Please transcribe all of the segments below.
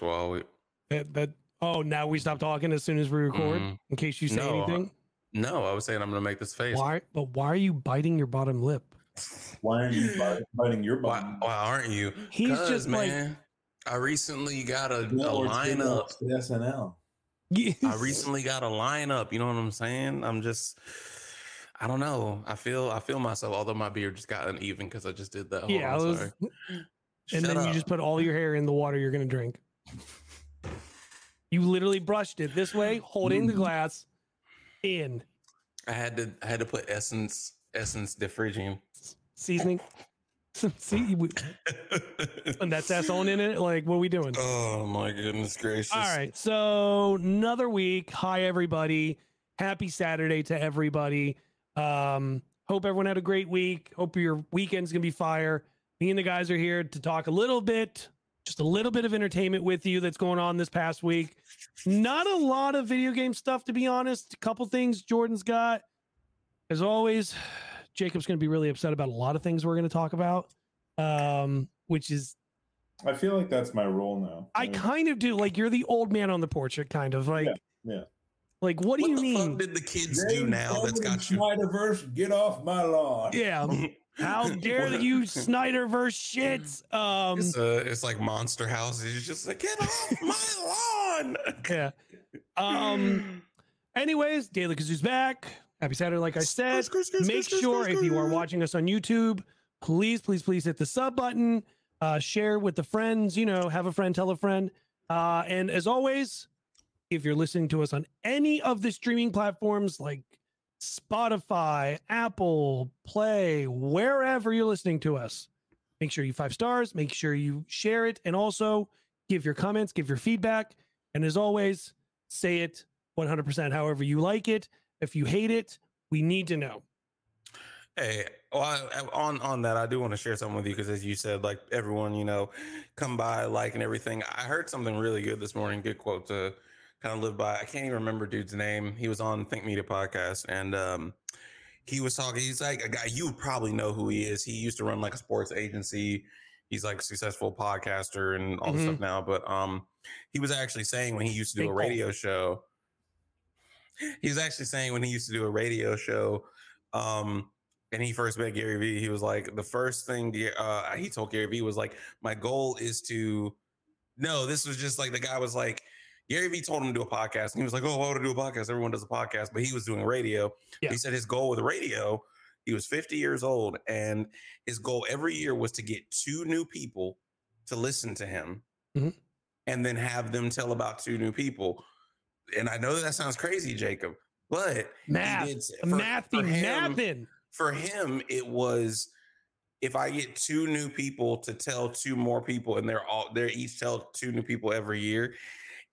while we. That that oh now we stop talking as soon as we record Mhm. in case you say No, anything. No, I was saying I'm gonna make this face. Why? But why are you biting your bottom lip? Why aren't you biting your Why, why aren't you? He's 'Cause, just like- man. I recently got a, a No, it's been lineup. up to SNL. I recently got a lineup. You know what I'm saying? I'm just. I don't know. I feel I feel myself. Although my beard just got uneven because I just did that. Hold yeah, on, it was, sorry. and Shut then you just put all your hair in the water you're gonna drink. You literally brushed it this way, holding the glass in I had to I had to put essence essence differaging. seasoning. See, we- and that's S on in it. Like, what are we doing? oh my goodness gracious! All right. So another week. Hi, everybody. Happy Saturday to everybody. Um, hope everyone had a great week. Hope your weekend's gonna be fire. Me and the guys are here to talk a little bit, just a little bit of entertainment with you that's going on this past week. Not a lot of video game stuff, to be honest. A couple things Jordan's got. As always, Jacob's gonna be really upset about a lot of things we're gonna talk about. Um, which is I feel like that's my role now. I Yeah. kind of do. Like you're the old man on the porch, kind of like. Yeah, yeah. Like, what do What you the mean? fuck did the kids do now that's got you? Snyderverse, get off my lawn. yeah. How dare you, Snyderverse shits? Um, It's, uh, it's like Monster House. It's just like get off my lawn. yeah. Um. Anyways, Daily Kazoo's back. Happy Saturday, like I said. Make sure if you are watching us on YouTube, please, please, please hit the sub button. Uh, share with the friends. You know, have a friend, tell a friend. Uh, and as always, if you're listening to us on any of the streaming platforms like Spotify, Apple, Play, wherever you're listening to us, make sure you five stars. Make sure you share it, and also give your comments, give your feedback. And as always, say it 100% however you like it. If you hate it, we need to know. Hey, well, on on that, I do want to share something with you because, as you said, like everyone, you know, come by, like, and everything. I heard something really good this morning. Good quote to kind of live by. I can't even remember dude's name. He was on Think Media podcast, and um, he was talking. He's like a guy you probably know who he is. He used to run like a sports agency. He's like a successful podcaster and all this Mhm. stuff now. But um, he was actually saying when he used to do a radio show. He was actually saying when he used to do a radio show, um, and he first met Gary Vee, he was like, the first thing uh, he told Gary Vee was like, my goal is to. No, this was just like the guy was like, Gary Vee told him to do a podcast, and he was like, oh, I want to do a podcast. Everyone does a podcast, but he was doing radio. Yeah. He said his goal with radio, he was 50 years old, and his goal every year was to get two new people to listen to him, Mhm. and then have them tell about two new people. And I know that, that sounds crazy, Jacob, but he Math, did for- for him- for him it was if i get two new people to tell two more people and they're all they're each tell two new people every year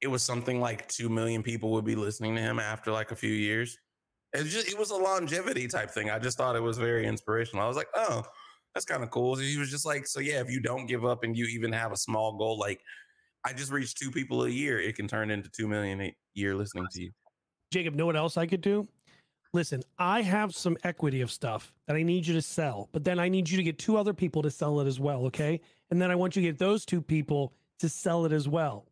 it was something like 2 million people would be listening to him after like a few years it was just it was a longevity type thing i just thought it was very inspirational i was like oh that's kind of cool he was just like so yeah if you don't give up and you even have a small goal like i just reached two people a year it can turn into 2 million a year listening to you Jacob, know what else I could do? Listen, I have some equity of stuff that I need you to sell, but then I need you to get two other people to sell it as well. Okay. And then I want you to get those two people to sell it as well.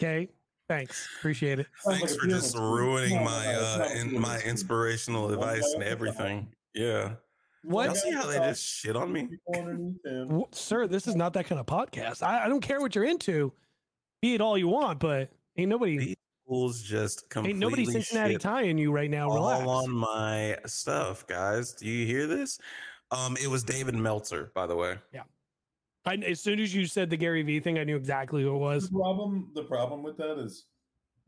Okay. Thanks. Appreciate it. Thanks for just ruining my uh in, my inspirational advice and everything. Yeah. What? Y'all see how they just shit on me? People underneath him. W- Sir, this is not that kind of podcast. I, I don't care what you're into. Be it all you want, but ain't nobody These Fools just completely ain't nobody Cincinnati tying you right now. Relax. all on my stuff, guys. Do you hear this? Um, it was David Meltzer, by the way. I, as soon as you said the Gary Vee thing, I knew exactly who it was. The problem, the problem with that is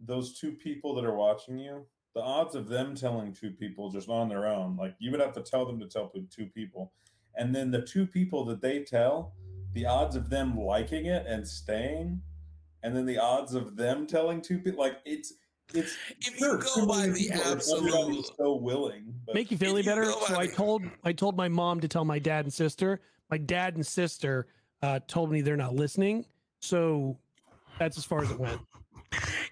those two people that are watching you. The odds of them telling two people just on their own, like you would have to tell them to tell two people, and then the two people that they tell, the odds of them liking it and staying, and then the odds of them telling two people, like it's it's. If sure, you go two by million the people, if everybody's absolute, so willing, but Make you feel any better? So I told I told my mom to tell my dad and sister. My dad and sister uh, told me they're not listening. So that's as far as it went.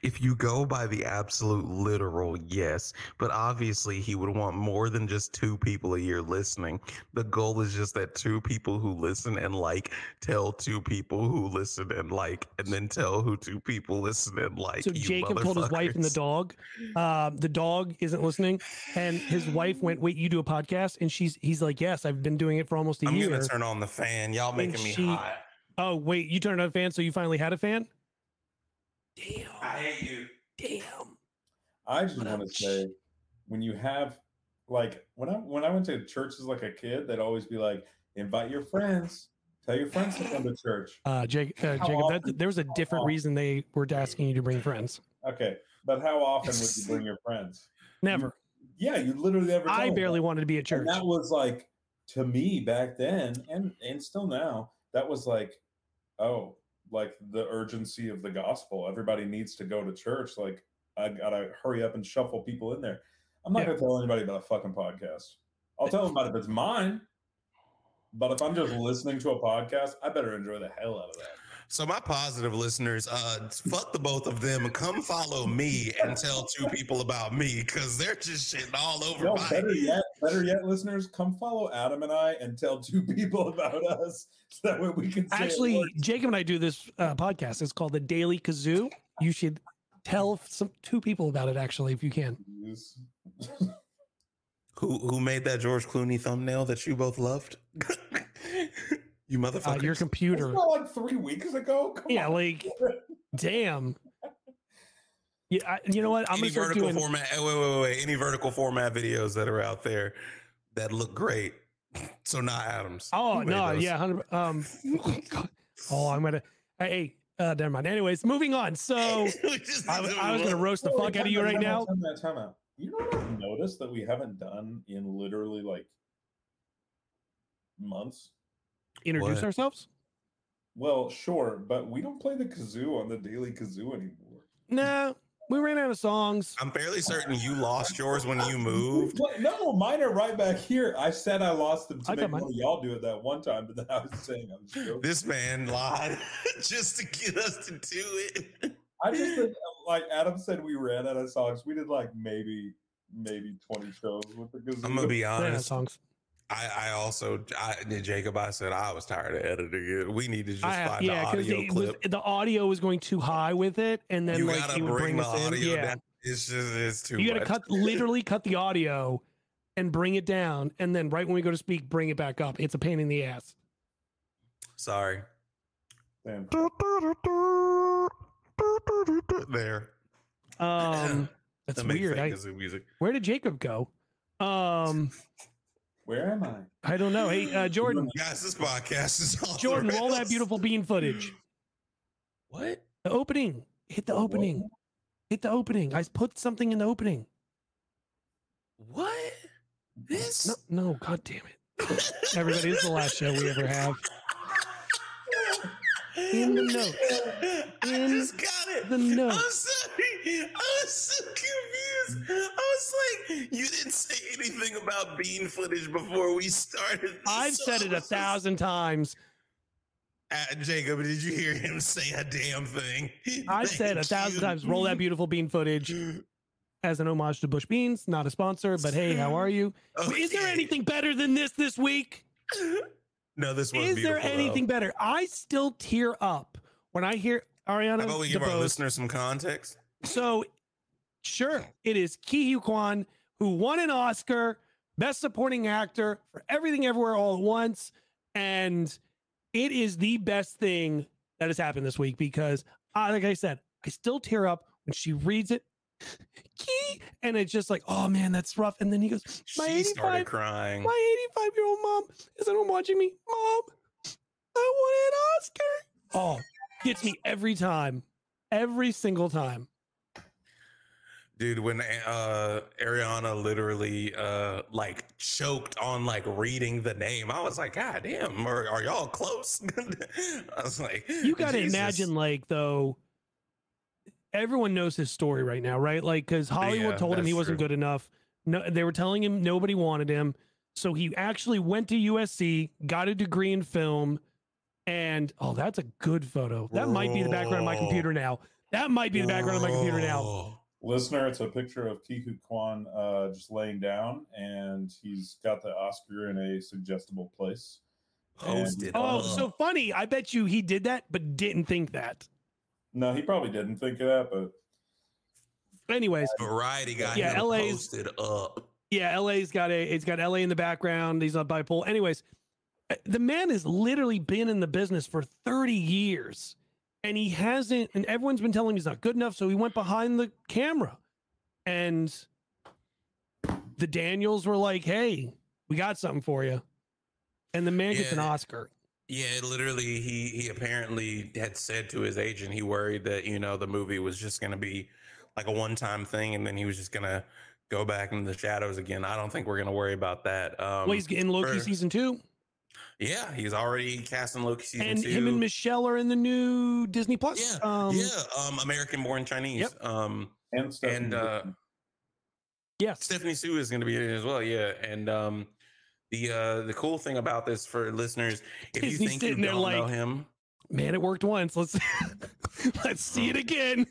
If you go by the absolute literal, yes, but obviously he would want more than just two people a year listening. The goal is just that two people who listen and like tell two people who listen and like, and then tell who two people listen and like. So Jacob told his wife and the dog, um, the dog isn't listening, and his wife went, "Wait, you do a podcast?" And she's he's like, "Yes, I've been doing it for almost a I'm year." gonna turn on the fan. Y'all making me hot. oh wait, you turned on a fan, so you finally had a fan? Damn, I hate you. damn. I just What want to say, when you have like when I when I went to churches like a kid, they'd always be like, invite your friends, tell your friends to come to church. Uh, Jake, uh, How Jacob, often- that, there was a different often- reason they were asking you to bring friends. Okay, but how often would you bring your friends? Never. Yeah, you literally never. I barely that. wanted to be at And church. that was like to me back then, and and still now. That was like, oh, like the urgency of the gospel. Everybody needs to go to church. Like I gotta hurry up and shuffle people in there. I'm not Yeah. gonna tell anybody about a fucking podcast. I'll tell them about it if it's mine. But if I'm just listening to a podcast, I better enjoy the hell out of that. So my positive listeners, uh, fuck the both of them. Come follow me and tell two people about me because they're just shitting all over No, my. better yet, better yet, listeners, come follow Adam and I and tell two people about us so that way we can say Actually. Jacob and I do this uh, podcast. It's called the Daily Kazoo. You should tell some two people about it. Actually, if you can. Use- Who who made that George Clooney thumbnail that you both loved? you Uh, motherfuckers. your Wasn't computer. that like three weeks ago? Come Yeah, on. like damn. Yeah, I, you know what? I'm any gonna start vertical doing. format. eh, Wait, wait, wait, wait. Any vertical format videos that are out there that look great. So not Adams. Oh Who no, yeah, hundred. Um, God. oh, I'm gonna. Hey, uh, never mind. Anyways, moving on. So I, was- I was gonna roast the Wait, fuck out of you right time now. Time out, time out. You know what I've noticed that we haven't done in literally like months? Introduce What? ourselves. Well, sure, but we don't play the kazoo on the daily kazoo anymore. No, we ran out of songs. I'm fairly certain you lost yours when you moved. No, mine are right back here. I said I lost them to I make mine. one of y'all do it that one time, but then I was saying I was joking. This man lied just to get us to do it. I just think, like Adam said, we ran out of songs. We did like maybe maybe twenty shows with the kazoo. I'm gonna be We ran out of honest. songs. I, I also, I, Jacob, I said I was tired of editing it. We need to just I, find yeah, the because audio clip. the audio was going too high with it, and then you like gotta he would bring, bring the us in. audio Yeah, down. It's just, it's too. you got to cut literally cut the audio and bring it down, and then right when we go to speak, bring it back up. It's a pain in the ass. Sorry. Damn. There. Um, that's That weird. I, music. where did Jacob go? Um, Where am I? I don't know. Hey, uh, Jordan, Guys, this podcast is all Jordan, roll that beautiful bean footage. What? The opening. Hit the opening. Hit the opening. I put something in the opening. What? This? No, no, god damn it. Everybody, this is the last show we ever have. In the notes. I In just got it. the notes. I'm sorry. I was so confused. I was like, you didn't say anything about bean footage before we started. I've said it a thousand times. Uh, Jacob, did you hear him say a damn thing? I've said a thousand you. times. Roll that beautiful bean footage as an homage to Bush Beans. Not a sponsor, but hey, how are you? Is there anything better than this this week? No, this was Is there beautiful, though. anything better? I still tear up when I hear Ariana How about we give our DeBose. listeners some context? So, sure, it is Ke Huy Quan who won an Oscar, Best Supporting Actor for Everything Everywhere All at Once, and it is the best thing that has happened this week because, uh, like I said, I still tear up when she reads it. Key, and it's just like, oh man, that's rough. And then he goes, my she started 85, crying. my 85 year old mom is at home watching me. Mom, I won an Oscar. Oh, gets me every time, every single time. Dude when uh ariana literally uh like choked on like reading the name i was like god damn are, are y'all close i was like You got to Jesus. imagine, like, though, everyone knows his story right now, right? Like, because Hollywood Yeah, told him he wasn't true. good enough. No, they were telling him nobody wanted him. So he actually went to USC, got a degree in film, And oh, that's a good photo. That might be the background of my computer now. That might be the background of my computer now. Whoa. Listener, it's a picture of Ke Huy Quan uh, just laying down, and he's got the Oscar in a suggestible place. Posted. Oh, so funny. I bet you he did that, but didn't think that. No, he probably didn't think of that, but Anyways, Variety got Yeah, him LA's posted up. yeah, LA's got a it's got LA in the background. He's up by a pole. Anyways, uh, the man has literally been in the business for 30 years and he hasn't and everyone's been telling him he's not good enough, so he went behind the camera. And the Daniels were like, "Hey, we got something for you." And the man gets an Oscar. Yeah, literally, he he apparently had said to his agent he worried that you know the movie was just going to be like a one time thing, and then he was just going to go back into the shadows again. I don't think we're going to worry about that. Um, well, he's getting Loki for- season 2 yeah, he's already casting Loki season and two. him and Michelle are in the new Disney Plus. yeah, um, yeah, um, American Born Chinese. Um, and Stephanie And, uh, Gibson. Yes. Stephanie Hsu is going to be in it as well. Yeah, and um, the uh, the cool thing about this for listeners, if you Disney's think you sitting there don't know him, Man, it worked once. Let's let's see it again.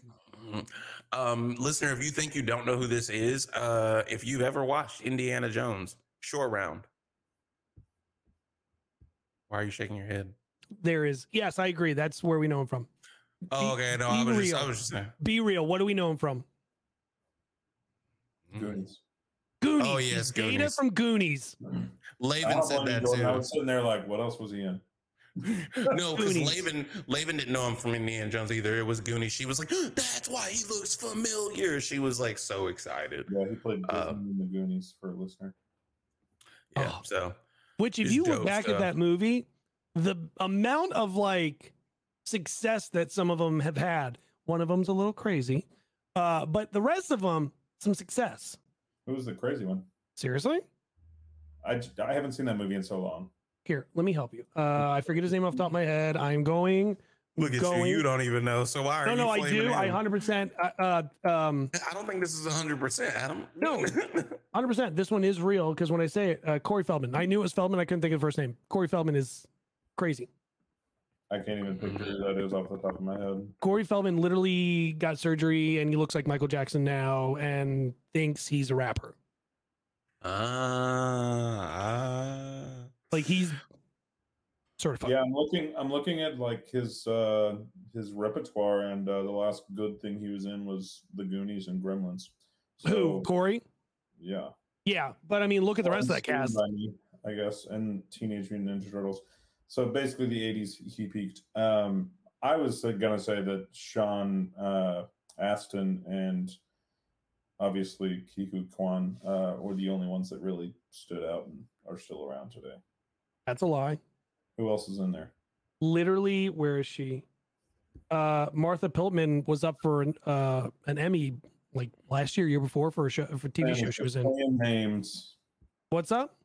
um, listener, if you think you don't know who this is, uh, if you've ever watched Indiana Jones, Short Round. Why are you shaking your head? There is. Yes, I agree. That's where we know him from. Oh, okay. No, I be was just, I real. was just saying. Be real. What do we know him from? Goonies. Goonies. Oh, yes, Data Goonies. from Goonies. I said that too. I was sitting there like, what else was he in? No, because Goonies. Laven Laven didn't know him from Indiana Jones either. It was Goonies. She was like, "That's why he looks familiar." She was like so excited. Yeah, he played Disney Uh, in the Goonies for a listener. Yeah. Oh. So Which, if you look back stuff. at that movie, the amount of like success that some of them have had. One of them's a little crazy, uh, but the rest of them some success. Who's the crazy one? Seriously. I, I haven't seen that movie in so long. Here, let me help you. Uh, I forget his name off the top of my head. I'm going. Look at Going- you. You don't even know. So why are No, you? no, no, I flaming do. I 100%. Uh, uh, um, I don't think this is hundred percent, Adam. No. 100%. This one is real because when I say it, uh, Corey Feldman, I knew it was Feldman. I couldn't think of the first name. Corey Feldman is crazy. I can't even picture who that is off the top of my head. Corey Feldman literally got surgery and he looks like Michael Jackson now and thinks he's a rapper. Ah, ah. Like he's sort of fucked. Yeah, I'm looking. I'm looking at like his uh his repertoire, and uh, the last good thing he was in was The Goonies and Gremlins. Who? So, Corey? Yeah. Yeah, but I mean, look at the rest of that cast. Me, I guess, and Teenage Mutant Ninja Turtles. So basically, the '80s he peaked. Um, I was uh, gonna say that Sean uh, Astin and obviously Ke Huy Quan uh, were the only ones that really stood out and are still around today. That's a lie. Who else is in there? Literally, where is she? Uh, Martha Piltman was up for an uh, an Emmy like last year, year before for a show for a TV Man, show she was in. Names. What's up?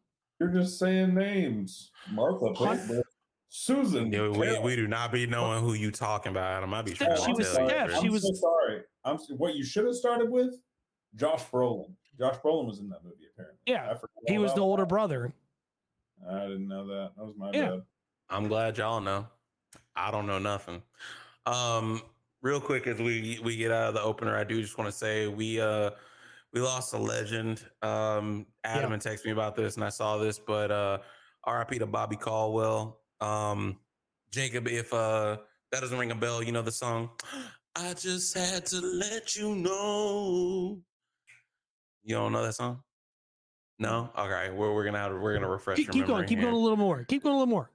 You're just saying names. Martha Hun- Pittman, Susan. Yeah, we, we do not be knowing who you talking about, Adam. I be She trying to was tell you. Steph, Chris. she I'm was- so sorry. I'm s- what you should have started with. Josh Brolin. Josh Brolin was in that movie apparently. Yeah, he was the older that. brother. I didn't know that. That was my Yeah. bad. I'm glad y'all know. I don't know nothing. Um, real quick as we we get out of the opener, I do just want to say we uh we lost a legend. Um, Adam Yeah. texted me about this, and I saw this, but uh, R.I.P. to Bobby Caldwell. Um, Jacob, if uh that doesn't ring a bell, you know the song. I just had to let you know. You don't know that song? No. Okay, we're we're gonna have, we're gonna refresh. Keep, keep going. Keep here. going a little more. Keep going a little more.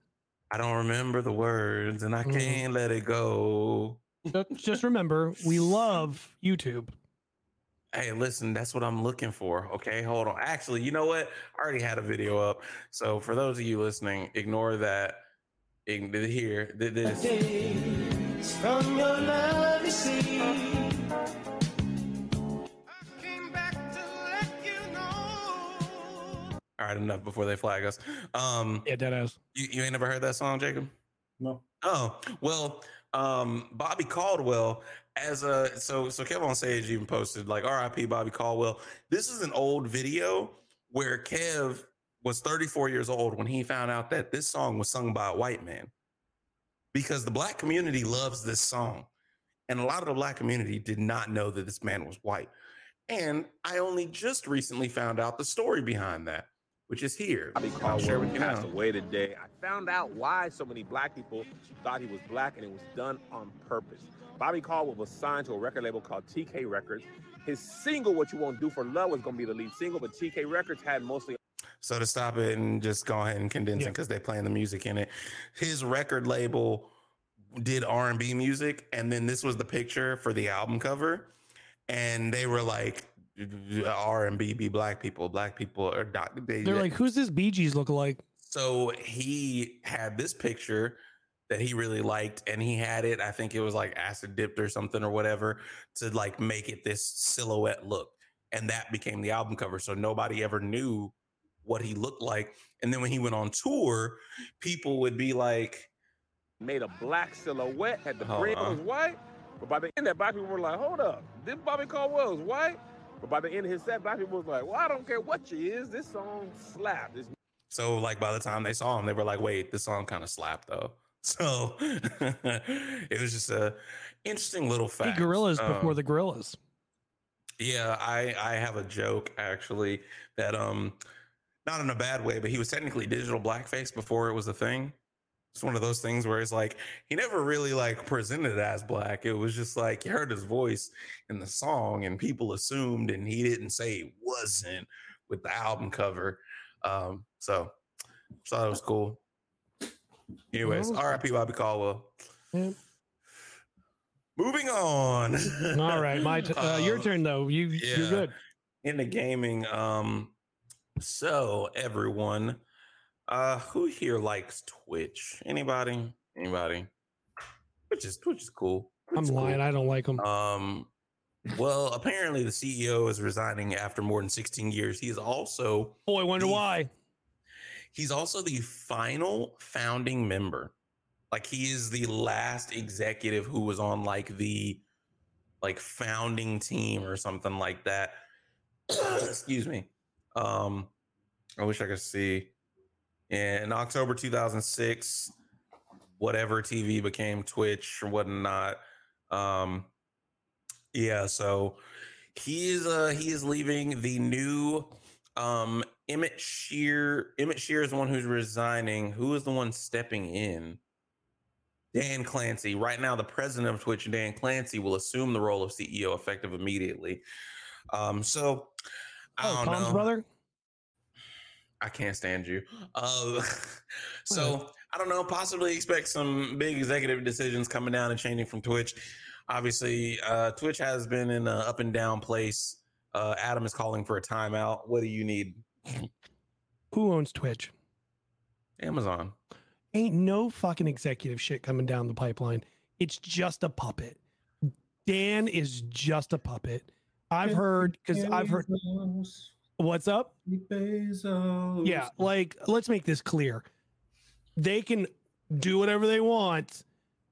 I don't remember the words and I Mhm. can't let it go. Just- Just remember, we love YouTube. Hey, listen, that's what I'm looking for. Okay, hold on. Actually, you know what? I already had a video up. So for those of you listening, ignore that. Ign- Here, this. days from your love, you see. All right, enough before they flag us. Um, Yeah, dead ass. you, you ain't never heard that song, Jacob? No. Oh well, um, Bobby Caldwell as a so so Kev on stage even posted like R.I.P. Bobby Caldwell. This is an old video where Kev was 34 years old when he found out that this song was sung by a white man. because the black community loves this song. And a lot of the black community did not know that this man was white. And I only just recently found out the story behind that, which is here. Bobby I'll share Caldwell with you passed now. away today. I found out why so many black people thought he was black, and it was done on purpose. Bobby Caldwell was signed to a record label called TK Records. His single, What You Won't Do for Love, was going to be the lead single, but TK Records had mostly So to stop it and just go ahead and condense it because they're playing the music in it. His record label did R and B music, and then this was the picture for the album cover, and they were like, "R and B be black people, black people are not." They, They're like, who's this Bee Gees look like? so he had this picture that he really liked, and he had it. I think it was like acid dipped or something or whatever to like make it this silhouette look, and that became the album cover. So nobody ever knew what he looked like. And then when he went on tour, people would be like, made a black silhouette, had the Hold brim on. was white. But by the end, that black people were like, hold up, this Bobby Caldwell is white. But by the end of his set, black people was like, well, I don't care what you is, this song slapped. This so like by the time they saw him, they were like, wait, this song kind of slapped though. So it was just a interesting little Hey, fact. gorillas Um, before the gorillas. Yeah, I I have a joke actually that um not in a bad way, but he was technically digital blackface before it was a thing. It's one of those things where it's like he never really like presented as black. It was just like you heard his voice in the song and people assumed and he didn't say he wasn't with the album cover. Um so thought it was cool. Anyways, RIP Bobby Caldwell. Yeah. Moving on. All right, my t- uh, your Um, turn though. You yeah. you're good. in the gaming. Um, so everyone, uh, who here likes Twitch? Anybody? Anybody? Twitch is Twitch is cool. Twitch I'm is cool. lying. I don't like them. Um, well, apparently the CEO is resigning after more than 16 years. He is also oh, I wonder the- why. he's also the final founding member. Like he is the last executive who was on like the like founding team or something like that. Excuse me. Um I wish I could see. In October 2006, whatever TV became Twitch or whatnot. Um yeah, so he is uh he is leaving the new um Emmett Shear. Emmett Shear is the one who's resigning. Who is the one stepping in? Dan Clancy. Right now, the president of Twitch, Dan Clancy, will assume the role of CEO effective immediately. Um, so I Oh, don't Tom's know. brother. I can't stand you. Uh, so I don't know. Possibly expect some big executive decisions coming down and changing from Twitch. Obviously, uh, Twitch has been in an up and down place. Uh, Adam is calling for a timeout. What do you need? Who owns Twitch? Amazon. Ain't no fucking executive shit coming down the pipeline. It's just a puppet. Dan is just a puppet. I've heard because I've heard what's up. Bezos. Yeah, like let's make this clear. They can do whatever they want.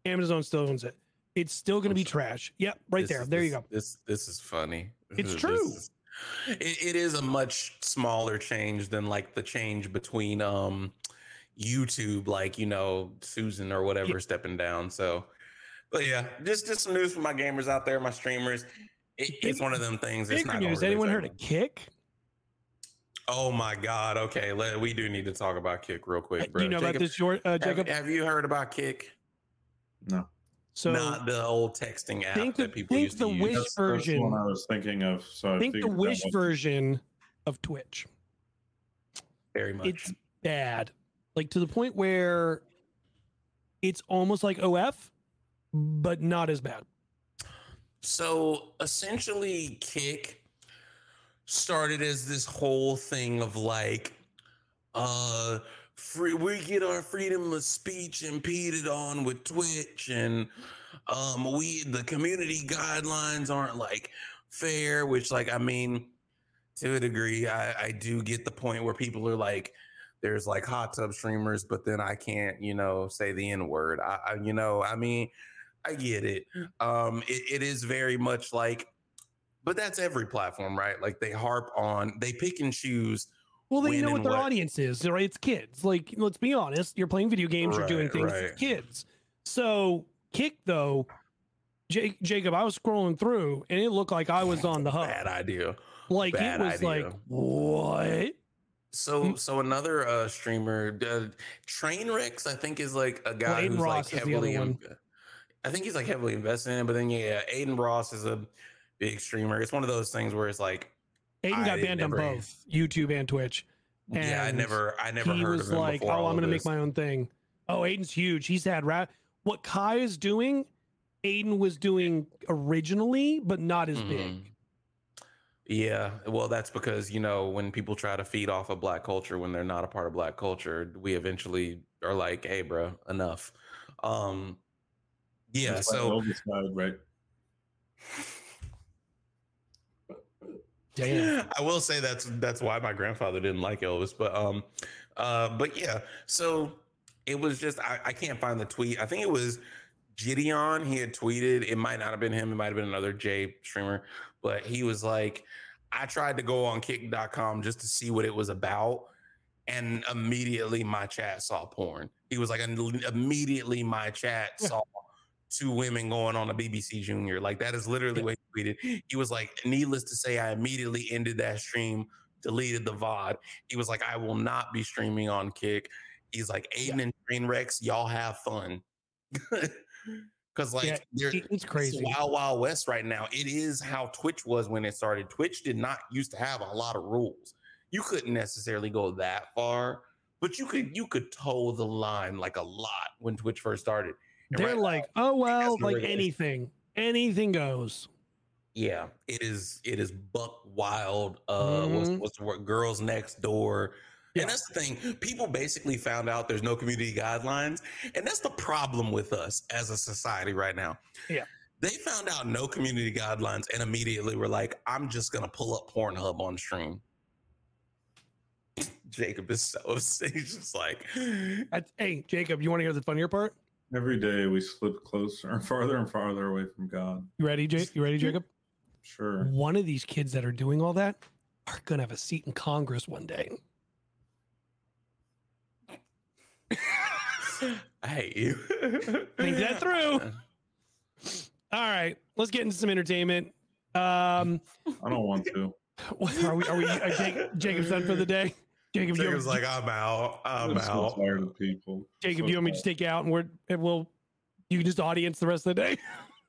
Amazon still owns it. It's still going to be trash. Yep, right This there. is- there you go. This this is funny. It's true. is- it, it is a much smaller change than like the change between um YouTube, like you know Susan or whatever stepping down. So, but yeah, just just some news for my gamers out there, my streamers. It, it's one of them things. It's not news. really Anyone heard a Kick? Oh my god. Okay, let, we do need to talk about Kick real quick, bro. Do you know about this, George, uh, have, Jacob? have you heard about Kick? No. So not the old texting app think that the- people think used to the use. Wish That's, that's the version- one I was thinking of. So I think the Wish version of Twitch. Very much. It's bad, like to the point where it's almost like OF, but not as bad. So essentially, Kick started as this whole thing of like, uh, free, we get our freedom of speech impeded on with Twitch, and um, we the community guidelines aren't like fair. Which, like, I mean, to a degree, I, I do get the point where people are like. There's like hot tub streamers, but then I can't, you know, say the N word. I, I, you know, I mean, I get it. Um, it, it is very much like, but that's every platform, right? Like they harp on, they pick and choose. Well, they know what their what- audience is, right? It's kids. Like, let's be honest. You're playing video games. you're doing things right. with kids. So Kick though, Jake, Jacob, I was scrolling through and it looked like I was on the hub. Bad idea. Like bad it was idea. like what? So so another uh streamer, uh, Trainwrecks, I think is like a guy Adin who's Ross like is the other heavily. I think he's like heavily invested in it, but then yeah, Adin Ross is a big streamer. It's one of those things where it's like, Adin got I banned on never- both YouTube and Twitch. yeah, I never, I never he heard was of him like, before "Oh, I'm gonna make my own thing." Oh, Adin's huge. He's had rap. What Kai is doing, Adin was doing originally, but not as Mhm. big. Yeah, well, that's because you know when people try to feed off of black culture when they're not a part of black culture, we eventually are like, "Hey, bro, enough." Um, yeah, That's why so Elvis died, right? Damn. I will say that's that's why my grandfather didn't like Elvis, but um, uh, but yeah, so it was just I, I can't find the tweet. I think it was Gideon. He had tweeted. It might not have been him. It might have been another J streamer, but he was like, I tried to go on Kick.com just to see what it was about, and immediately my chat saw porn. He was like, "And immediately my chat saw two women going on a BBC Junior. Like that is literally what he tweeted. He was like, needless to say, I immediately ended that stream, deleted the VOD. He was like, I will not be streaming on Kick. He's like, Adin and Trainwrecks, y'all have fun. Cause like Yeah, It's it's crazy. wild, wild west right now. It is how Twitch was when it started. Twitch did not used to have a lot of rules. You couldn't necessarily go that far, but you could you could toe the line like a lot when Twitch first started. They're right like, oh well, like anything, anything goes. yeah, it is it is buck wild. Uh what's, Mhm. what's the word? Girls next door. Yeah. And that's the thing. People basically found out there's no community guidelines. And that's the problem with us as a society right now. Yeah. They found out no community guidelines and immediately were like, I'm just gonna pull up Pornhub on stream. Jacob is so upset. He's just like hey, Jacob, you want to hear the funnier part? Every day we slip closer and farther and farther away from God. You ready, Jake? You ready, Jacob? Sure. One of these kids that are doing all that are gonna have a seat in Congress one day. I hate you. Think that through. All right, let's get into some entertainment. Um, I don't want to. are we? Are we? Are Jacob, Jacob's done for the day. Jacob, do you, Jacob's want, like, I'm out. I'm I'm so out. tired of people. Jacob, So do you want me to just take you out and we're and we'll you can just audience the rest of the day.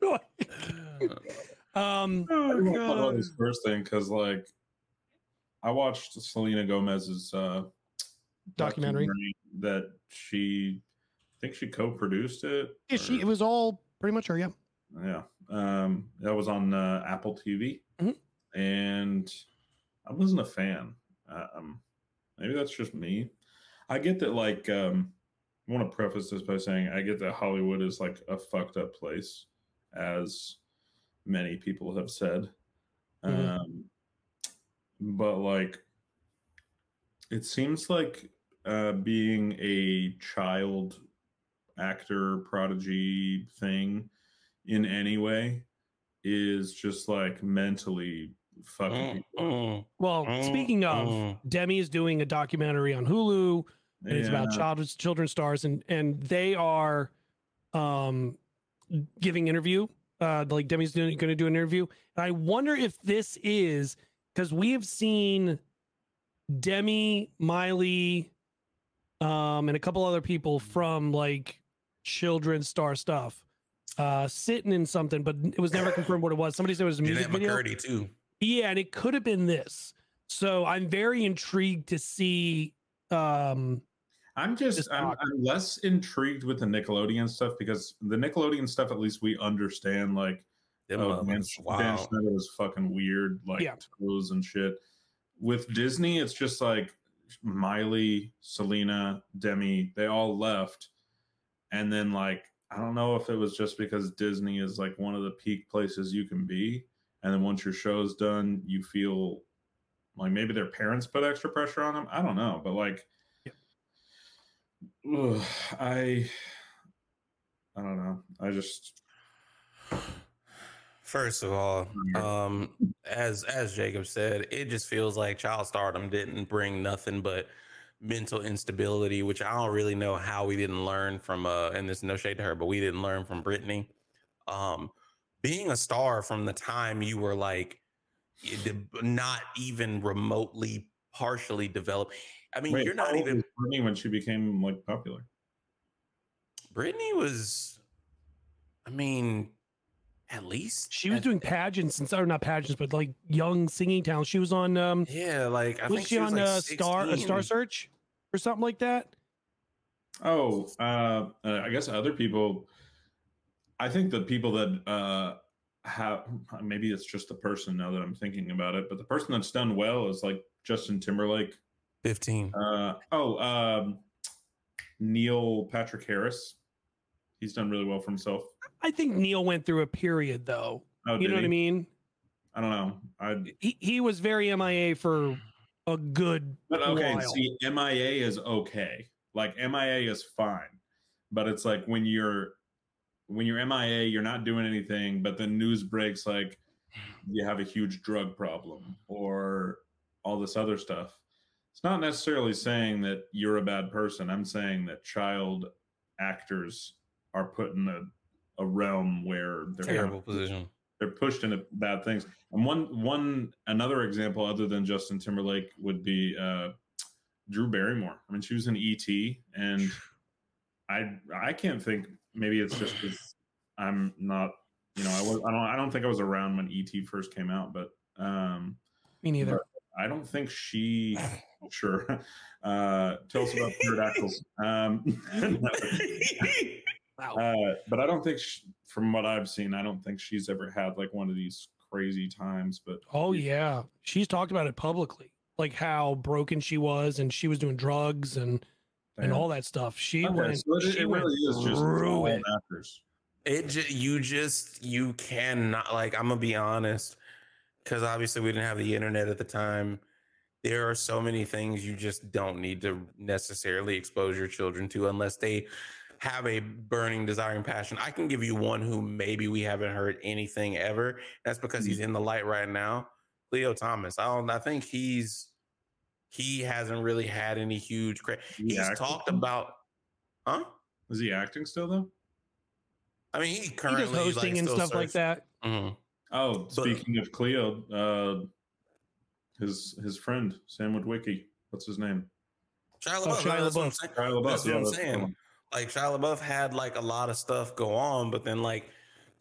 um, I want to this first thing because, like, I watched Selena Gomez's uh, Documentary. that she, I think she co-produced it. yeah, she it was all pretty much her. Yeah, Yeah. Um, that was on uh, Apple TV, Mhm. and I wasn't a fan. Uh, Um, maybe that's just me. I get that. Like, um, I want to preface this by saying I get that Hollywood is like a fucked up place, as many people have said. Mhm. Um, but like, it seems like uh, being a child actor prodigy thing in any way is just like mentally fucking Mm, people. mm, Well, mm, speaking of, mm. Demi is doing a documentary on Hulu, and it's about Yeah. child children stars, and and they are um giving interview. Uh, like Demi's doing, going to do an interview, and I wonder if this is because we have seen Demi, Miley, um, and a couple other people from like children star stuff, uh, sitting in something, but it was never confirmed what it was. Somebody said it was a music Jennette video. McCurdy too. Yeah, and it could have been this. So I'm very intrigued to see. Um, I'm just Just I'm. I'm less intrigued with the Nickelodeon stuff because the Nickelodeon stuff at least we understand like Them oh, Dan, motherfuckers, Dan. Schneider was fucking weird like Yeah. toes and shit. With Disney, it's just like Miley, Selena, Demi, they all left, and then like I don't know if it was just because Disney is like one of the peak places you can be, and then once your show's done, you feel like maybe their parents put extra pressure on them. I don't know, but like, ugh, I, I don't know. I just First of all, um, as as Jacob said, it just feels like child stardom didn't bring nothing but mental instability, which I don't really know how we didn't learn from uh and there's no shade to her, but we didn't learn from Britney. Um being a star from the time you were like not even remotely partially developed. I mean, Wait, you're not even was Britney when she became like popular. Britney was I mean at least She was at- doing pageants and or not pageants, but like young singing talent. She was on um yeah, like I was think she, was on like uh, Star a Star Search or something like that? Oh, uh, uh, I guess other people. I think the people that uh, have maybe it's just the person now that I'm thinking about it, but the person that's done well is like Justin Timberlake. 15. Uh, oh, um, Neil Patrick Harris. He's done really well for himself. I think Neil went through a period though. Oh, you did know what I mean? I don't know. I He he was very MIA for a good but okay. while. See, MIA is okay. Like MIA is fine, but it's like when you're when you're MIA, you're not doing anything, but the news breaks like you have a huge drug problem or all this other stuff. It's not necessarily saying that you're a bad person. I'm saying that child actors are put in a, a realm where they're kind of Terrible position. they're pushed into bad things. And one one another example other than Justin Timberlake would be uh, Drew Barrymore. I mean, she was in ET, and I I can't think. Maybe it's just 'cause I'm not. You know, I was. I don't. I don't think I was around when ET first came out, but um, me neither. I don't think she. Sure. Uh, tell us about pterodactyls. Um, Wow. uh, but I don't think, she, from what I've seen, I don't think she's ever had like one of these crazy times. But oh yeah. She's talked about it publicly. Like how broken she was and she was doing drugs and and all that stuff. She Okay, went so it, she it went really is just through all it. actors. It ju- you just you cannot like I'm gonna be honest because obviously we didn't have the internet at the time. There are so many things you just don't need to necessarily expose your children to unless they have a burning desire and passion. I can give you one who maybe we haven't heard anything ever. That's because mm-hmm. he's in the light right now. Khleo Thomas. I don't. I think he's he hasn't really had any huge. Cra- he he's acting talked about. Huh? Is he acting still though? I mean, he he currently does hosting like, and still stuff like serves- that. Mhm. Oh, speaking of Khleo, uh, his his friend Sam Witwicky. What's his name? Shia Oh, LaBeouf. That's what I'm saying. Shia LaBeouf, That's yeah, what I'm that's saying. one. Like Shia LaBeouf had like a lot of stuff go on, but then like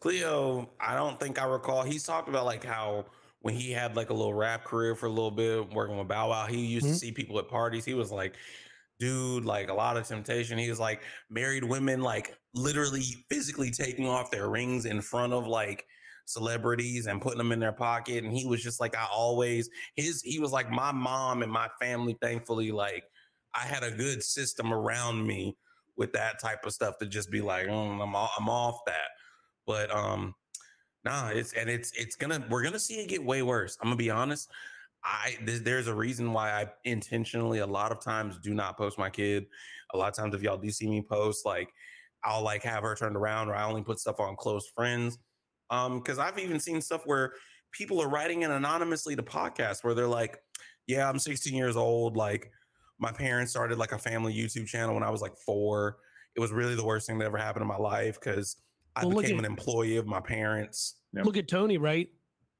Khleo, I don't think I recall. He's talked about like how when he had like a little rap career for a little bit, working with Bow Wow, he used Mhm. to see people at parties. He was like, dude, like a lot of temptation. He was like married women, like literally physically taking off their rings in front of like celebrities and putting them in their pocket. And he was just like, I always his he was like my mom and my family, thankfully, like I had a good system around me with that type of stuff to just be like, mm, I'm off, I'm off that. But um, nah, it's and it's it's gonna we're gonna see it get way worse. I'm gonna be honest. I th- there's a reason why I intentionally a lot of times do not post my kid. A lot of times if y'all do see me post, like I'll like have her turned around or I only put stuff on close friends. Um, because I've even seen stuff where people are writing in anonymously to podcasts where they're like, Yeah, I'm 16 years old, like my parents started like a family YouTube channel when I was like four. It was really the worst thing that ever happened in my life because I Well, became at- an employee of my parents. Yep. Look at Tony, right?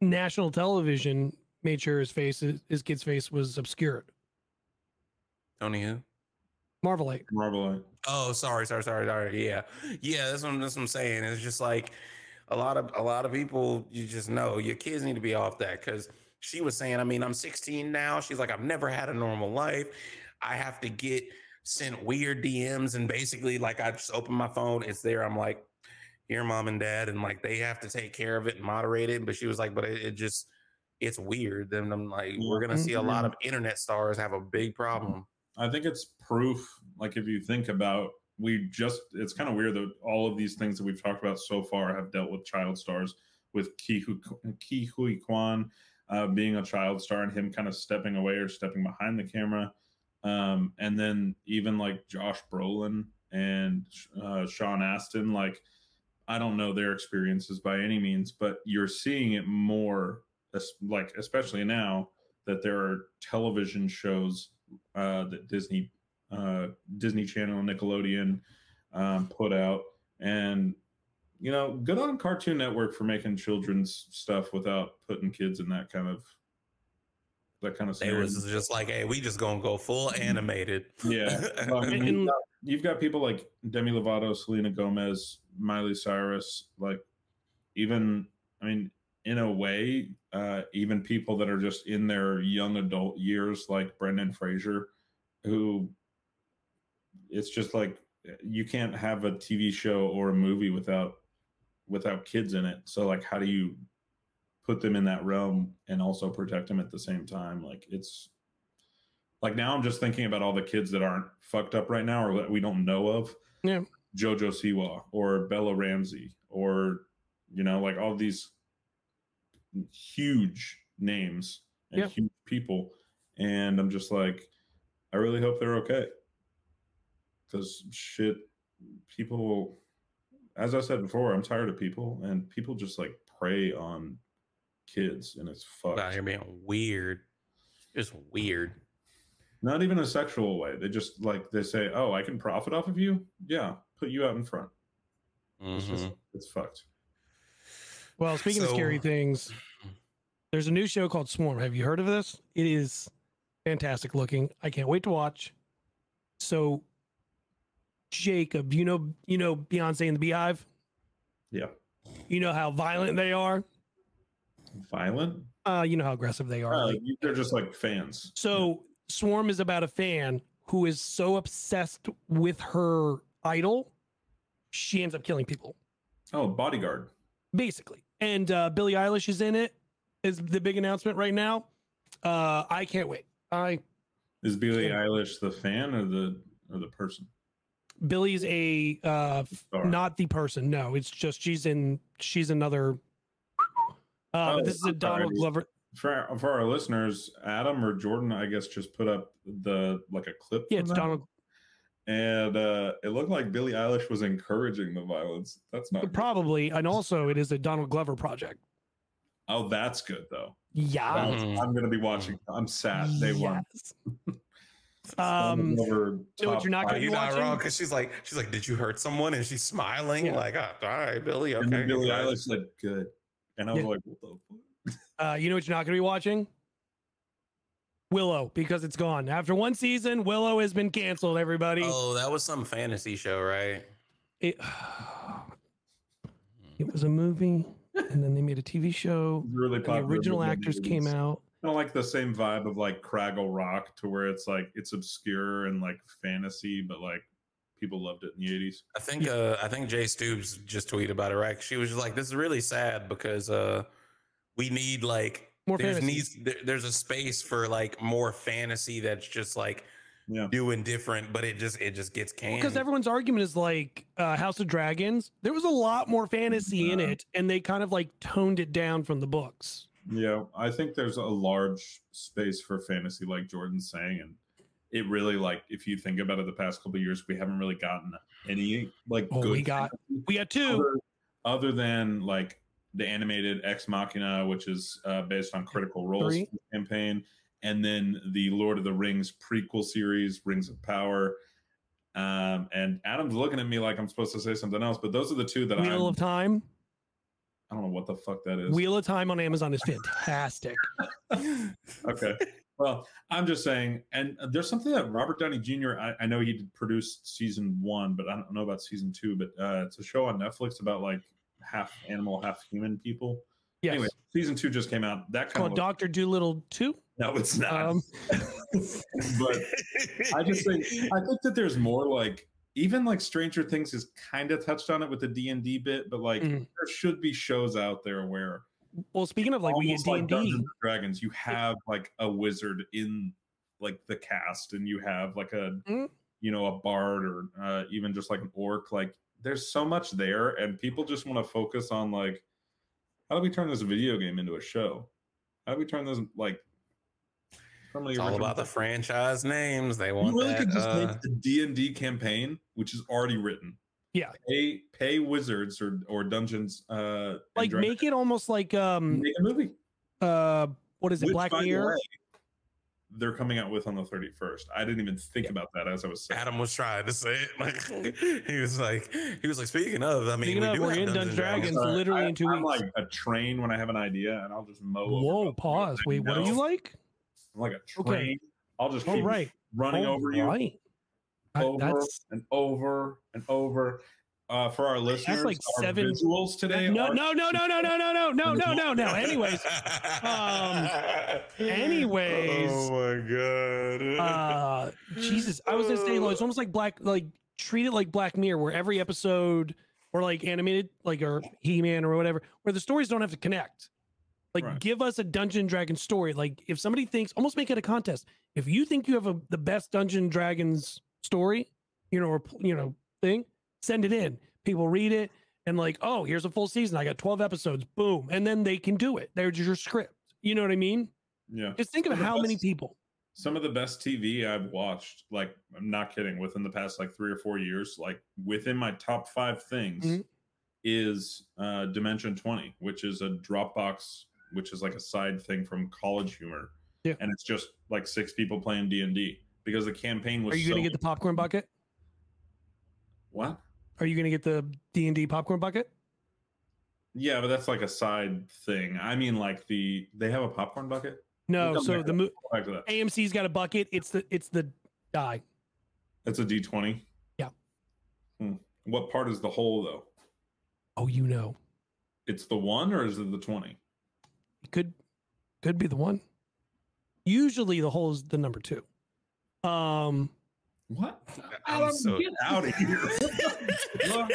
National television made sure his face, his kid's face was obscured. Tony who? Marvelite. Marvelite. Oh, sorry, sorry, sorry, sorry. Yeah, yeah. That's what, that's what I'm saying. It's just like a lot of a lot of people. You just know your kids need to be off that because she was saying. I mean, I'm 16 now. She's like, I've never had a normal life. I have to get sent weird DMs and basically like I just open my phone. It's there. I'm like, here, mom and dad, and like they have to take care of it and moderate it. But she was like, but it, it just it's weird. Then I'm like, we're gonna see a lot of internet stars have a big problem. I think it's proof. Like if you think about, we just it's kind of weird that all of these things that we've talked about so far have dealt with child stars. With Ki Ke Huy Quan uh, being a child star and him kind of stepping away or stepping behind the camera, um, and then even like Josh Brolin and uh, Sean Astin, like I don't know their experiences by any means, but you're seeing it more, like especially now that there are television shows uh, that Disney uh, Disney Channel and Nickelodeon um, put out, and you know, good on Cartoon Network for making children's stuff without putting kids in that kind of that kind of. It was just like, hey, we just gonna go full animated. Yeah, I mean, And- you've, got, people like Demi Lovato, Selena Gomez, Miley Cyrus, like even I mean, in a way, uh, even people that are just in their young adult years, like Brendan Fraser, who it's just like you can't have a TV show or a movie without without kids in it. So like, how do you put them in that realm and also protect them at the same time? Like it's like now I'm just thinking about all the kids that aren't fucked up right now or that we don't know of. Yeah. Jojo Siwa or Bella Ramsey or you know like all these huge names and Yeah. huge people and I'm just like I really hope they're okay. Cuz shit people as I said before, I'm tired of people and people just like prey on kids and it's fucked. Out here being weird, It's weird. Not even a sexual way. They just like they say, "Oh, I can profit off of you." Yeah, put you out in front. It's just Mhm. it's fucked. Well, speaking of scary things, there's a new show called Swarm. Have you heard of this? It is fantastic looking. I can't wait to watch. So, Jacob, you know, you know Beyonce and the Beehive. Yeah, You know how violent they are. violent. Uh, you know how aggressive they are. Uh, Like, they're just like fans. So Swarm is about a fan who is so obsessed with her idol, she ends up killing people, Oh, bodyguard. basically. And uh, Billie Eilish is in it. Is the big announcement right now? Uh, I can't wait. I Is Billie Yeah. Eilish the fan or the or the person? Billie's a uh, not the person. No, it's just she's in. She's another. Uh, Oh, this is a. Donald Glover. For our, for our listeners, Adam or Jordan, I guess, just put up the like a clip. Yeah, it's that, Donald. and uh, it looked like Billie Eilish was encouraging the violence. That's not good. Probably, and also it is a Donald Glover project. Oh, that's good though. Yeah. That's- Mhm. I'm gonna be watching. I'm sad. they one. Yes. Um, you know what you're not gonna be watching? wrong? Because she's like, she's like, did you hurt someone? And she's smiling, Yeah. like, oh, all right, Billy, okay. And Billie good." Eilish said, "Good," and I was Yeah. like, "What the fuck?" Uh, you know what you're not going to be watching? Willow, because it's gone. After one season, Willow has been canceled, everybody. Oh, that was some fantasy show, right? It, it was a movie, and then they made a TV show. Really and The original with actors movies. came out. I don't like the same vibe of like Fraggle Rock to where it's like it's obscure and like fantasy, but like people loved it in the eighties. I think uh I think Jay Stoops just tweeted about it, right? She was just like, "This is really sad because uh we need like More there's fantasy. needs there, there's a space for like more fantasy that's just like Yeah. doing different, but it just it just gets canned. Because everyone's argument is like uh, House of Dragons. There was a lot more fantasy in it, and they kind of like toned it down from the books. Yeah, I think there's a large space for fantasy, like Jordan's saying, and it really like if you think about it, the past couple of years we haven't really gotten any like Oh, good we got- fantasy. We got two. other, other than like the animated Vox Machina, which is uh, based on Critical Role's Three. campaign, and then the Lord of the Rings prequel series, Rings of Power. Um, and Adam's looking at me like I'm supposed to say something else, but those are the two that Wheel I'm, of Time. I don't know what the fuck that is. Wheel of Time on Amazon is fantastic. okay. Well, I'm just saying, and there's something that Robert Downey Jr. I, I know he did produce season one, but I don't know about season two. But uh, it's a show on Netflix about like half animal, half human people. Yes. Anyway, season two just came out. That kind called Doctor Doolittle Two. no, it's not. Um, but I just think I think that there's more like even like Stranger Things has kind of touched on it with the D and D bit, but like Mhm. there should be shows out there where Well, speaking of like we get D and D. Dragons, you have like a wizard in like the cast, and you have like a Mhm. you know a bard or uh, even just like an orc. Like there's so much there, and people just want to focus on like how do we turn this video game into a show? How do we turn this like? from it's all about the franchise names. They want You really that. could just uh, make the D and D campaign, which is already written. Yeah. Pay pay wizards or or dungeons. Uh, Like make it almost like um make a movie. uh what is it Which, Black by the Mirror? Way, they're coming out with on the 31st. I didn't even think about that as I was saying. Adam was trying to say it. Like he was like he was like speaking of. I mean, Speaking we of, do we're have in Dungeons Dungeons and Dragons. Sorry, literally I- in two I'm weeks. like a train when I have an idea, and I'll just mow. Whoa, other pause. Wait, I what are you like? I'm like a train. Okay. I'll just All keep right. running All over you right. I- over that's and over and over. Uh, for our listeners, like our seven- visuals today. no, are- no, no, no, no, no, no, no, no, no, no, no. Anyways, um, anyways, oh my god. uh, Jesus, I was gonna say, like, it's almost like black, like treat it like Black Mirror, where every episode or like animated, like or He Man or whatever, where the stories don't have to connect. Like, Right. give us a Dungeon Dragon story. Like, if somebody thinks, almost make it a contest. If you think you have a the best Dungeon Dragons story, you know, or you know, thing, send it in. People read it and like, oh, here's a full season. I got 12 episodes. Boom. And then they can do it. There's your script. You know what I mean? yeah. Just think of Some of the how many people. Some of the best TV I've watched, like I'm not kidding, within the past like three or four years, like within my top five things, Mhm. is uh, Dimension 20, which is a Dropout, which is like a side thing from College Humor, Yeah. and it's just like six people playing D and D because the campaign was. Are you gonna get the popcorn bucket? what? Are you going to get the D&D popcorn bucket? Yeah, but that's like a side thing. I mean, like the they have a popcorn bucket. No. So the mo- Go back to that. AMC's got a bucket. It's the it's the die. It's a D twenty. Yeah. Hmm. What part is the hole though? Oh, you know. It's the one or is it the twenty? It could could be the one. Usually the hole is the number 2. Um What? I'm Adam, so- get out of here!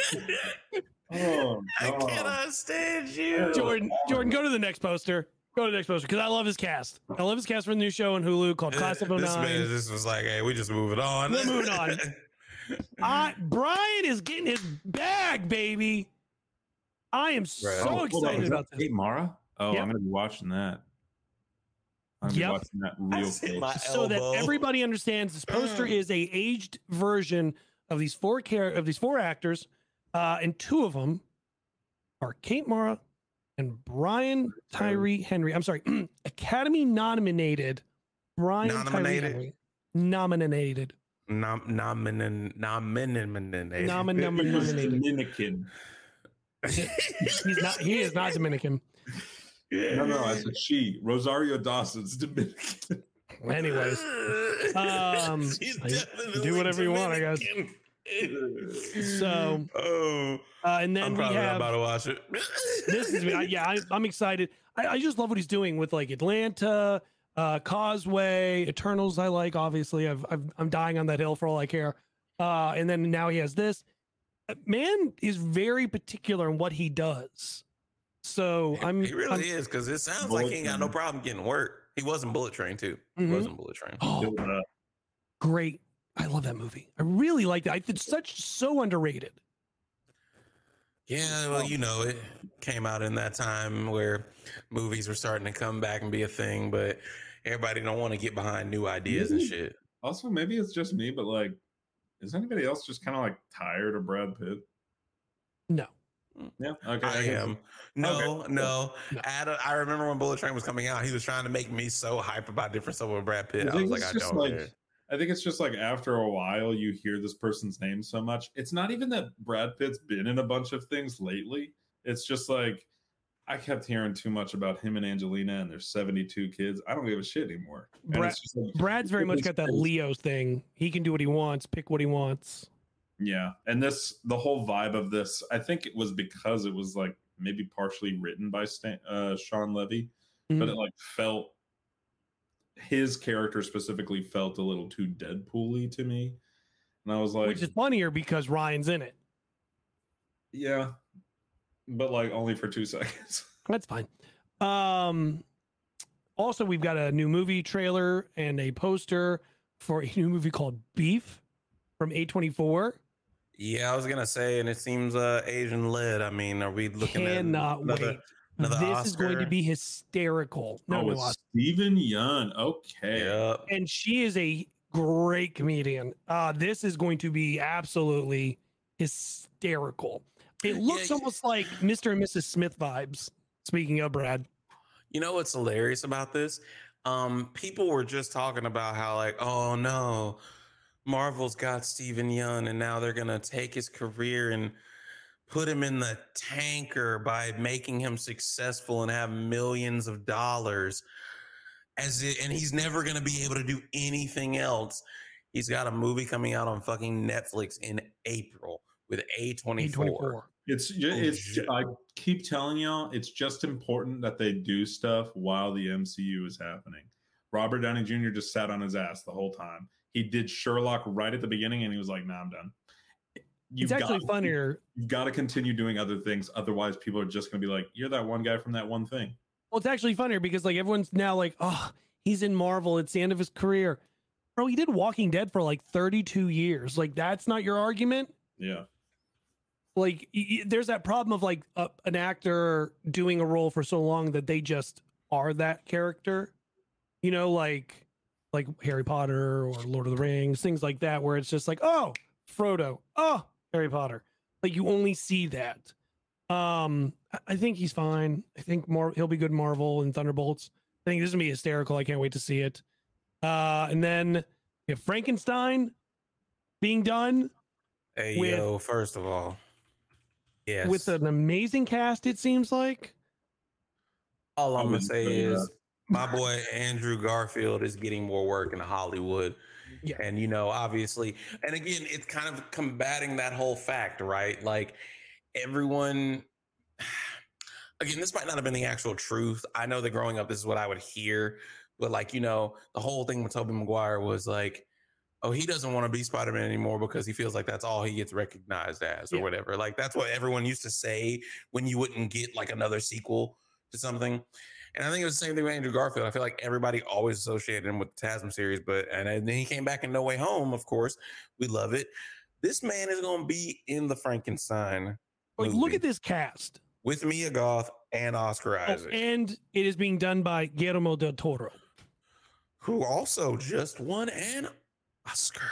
oh, I God. cannot stand you. Jordan Jordan go to the next poster. Go to the next poster cuz I love his cast. I love his cast for the new show on Hulu called eh, Class of this 09. man, this was like, hey, we just moving on. We're moving on. I, Brian is getting his bag, baby. I am so Right. Oh, hold on, excited is that about this. Kate Mara? Oh, Yep. I'm gonna be watching that. I'm Yep. watching that real see so that everybody understands this poster is a aged version of these four char- of these four actors uh and two of them are Kate Mara and Brian Tyree Henry. I'm sorry, Academy nominated Brian Tyree Nominated? Henry. Nominated. Nom, nominin, nominin, Nomin- It was nominated. Dominican. He's not he is not Dominican. No, no, I said she. Rosario Dawson's Dominican. Anyways, um, She's I- definitely do whatever you want, I guess. So, oh, uh, and then I'm we probably not have about to watch it. this is I- yeah I, i'm excited I, I just love what he's doing with like atlanta uh causeway eternals i like obviously I've, I've i'm dying on that hill for all i care uh and then now he has this Uh, man is very particular in what he does so i'm he really I'm- is because it sounds like he ain't got no problem getting work. He wasn't Bullet Train too. Mhm. He wasn't Bullet Train. oh Build it up. great i love that movie i really like that it's such so underrated Yeah, well, you know, it came out in that time where movies were starting to come back and be a thing, but everybody don't want to get behind new ideas and shit. Also, maybe it's just me, but like, is anybody else just kind of like tired of Brad Pitt? no Mm, yeah. Okay. I guess- am. No, Okay. no. No. Adam, I remember when Bullet Train was coming out, he was trying to make me so hype about different stuff with Brad Pitt. I I, was like, I don't like care. I think it's just like after a while you hear this person's name so much. It's not even that Brad Pitt's been in a bunch of things lately. It's just like I kept hearing too much about him and Angelina and their 72 kids. I don't give a shit anymore. Brad- like, brad's very much got that leo thing he can do what he wants pick what he wants Yeah. And this, the whole vibe of this, I think it was because it was like maybe partially written by Stan, uh, Sean Levy, but Mhm. it like felt, his character specifically felt a little too Deadpool-y to me. And I was like, which is funnier because ryan's in it yeah, but like only for two seconds. That's fine. Um, also, we've got a new movie trailer and a poster for a new movie called Beef from A24. Yeah, I was gonna say, and it seems uh Asian led. I mean, are we looking Cannot at another, wait. another this is going to be hysterical. No, oh, no, it's Oscar. Steven Yeun. Okay. Yep. and she is a great comedian. Uh, this is going to be absolutely hysterical. It looks yeah. almost like Mr. and Mrs. Smith vibes. Speaking of Brad, You know what's hilarious about this? Um, people were just talking about how like, oh no, Marvel's got Steven Yeun, and now they're gonna take his career and put him in the tanker by making him successful and have millions of dollars. As it, and he's never gonna be able to do anything else. He's got a movie coming out on fucking Netflix in April with A24. A24. It's it's. I keep telling y'all, it's just important that they do stuff while the MCU is happening. Robert Downey Jr. just sat on his ass the whole time. He did Sherlock right at the beginning, and he was like, "Nah, I'm done." it's actually got- funnier. You've got to continue doing other things, otherwise, people are just going to be like, "You're that one guy from that one thing." Well, it's actually funnier because like everyone's now like, oh, he's in Marvel. It's the end of his career. Bro, he did Walking Dead for like 32 years. Like, that's not your argument. Yeah, Like, there's that problem of like an actor doing a role for so long that they just are that character. You know, like like Harry Potter or Lord of the Rings, things like that, where it's just like, oh, Frodo, oh, Harry Potter. Like you only see that. Um, I- I think he's fine. I think more he'll be good Marvel and Thunderbolts. I think this is gonna be hysterical. I can't wait to see it. Uh, and then we have Frankenstein being done Hey With- yo, first of all, yes. with an amazing cast. It seems like. all I'm I'm gonna say is that. My boy Andrew Garfield is getting more work in Hollywood. Yeah. And you know, obviously, and again, it's kind of combating that whole fact, right? Like everyone again, this might not have been the actual truth. I know that growing up, this is what I would hear, but like, you know, the whole thing with Tobey Maguire was like, oh, he doesn't want to be Spider-Man anymore because he feels like that's all he gets recognized as or Yeah. whatever. Like that's what everyone used to say when you wouldn't get like another sequel to something. And I think it was the same thing with Andrew Garfield. I feel like everybody always associated him with the TASM series, but and then he came back in No Way Home, of course. We love it. This man is going to be in the Frankenstein Like, look at this cast. with Mia Goth and Oscar Oh, Isaac, and it is being done by Guillermo del Toro, who also just won an Oscar.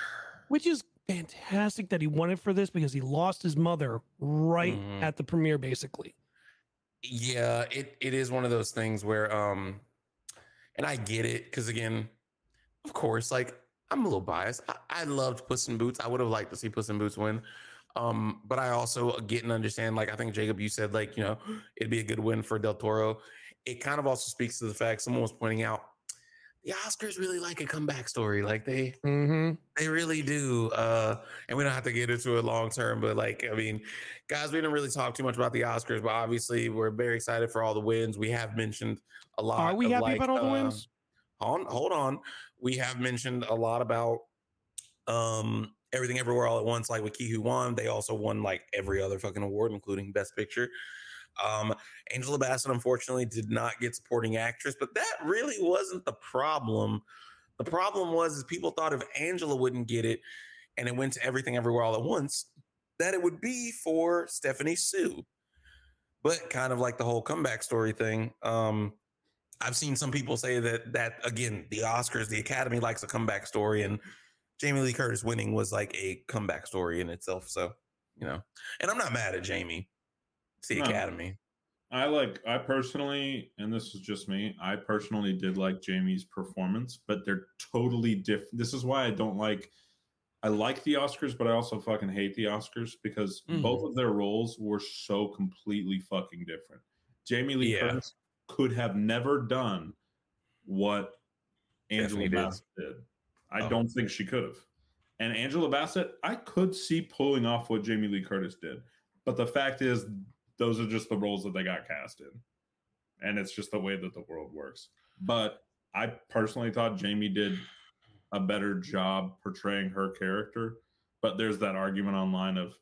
which is fantastic that he won it for this because he lost his mother right Mhm. at the premiere, basically. Yeah, it it is one of those things where um and I get it because again, of course, like I'm a little biased. I, I loved Puss in Boots. I would have liked to see Puss in Boots win. Um, but I also get and understand, like I think Jacob, you said like, you know, it'd be a good win for Del Toro. It kind of also speaks to the fact someone was pointing out the Oscars really like a comeback story. Like they Mm-hmm. they really do. Uh, and we don't have to get into it long term, but like, I mean, guys, we didn't really talk too much about the Oscars, but obviously we're very excited for all the wins. We have mentioned a lot. Are we of, happy like, about all the uh, wins? Hold on, hold on. We have mentioned a lot about um everything everywhere all at once, like with Ke Huy Quan. They also won like every other fucking award, including Best Picture. Um, Angela Bassett unfortunately did not get supporting actress, but that really wasn't the problem. The problem was is people thought if Angela wouldn't get it and it went to everything everywhere all at once, that it would be for Stephanie Hsu. But kind of like the whole comeback story thing. Um, I've seen some people say that that again, the Oscars, the Academy likes a comeback story, and Jamie Lee Curtis winning was like a comeback story in itself. So, you know, and I'm not mad at Jamie. It's the No. Academy. I like I personally, and this is just me, I personally did like Jamie's performance, but they're totally different. This is why I don't like I like the Oscars, but I also fucking hate the Oscars because both Mhm. of their roles were so completely fucking different. Jamie Lee Yeah. Curtis could have never done what Angela. Bassett did. I Oh. don't think she could have. And Angela Bassett, I could see pulling off what Jamie Lee Curtis did. But the fact is, those are just the roles that they got cast in. And it's just the way that the world works. But I personally thought Jamie did a better job portraying her character. But there's that argument online of,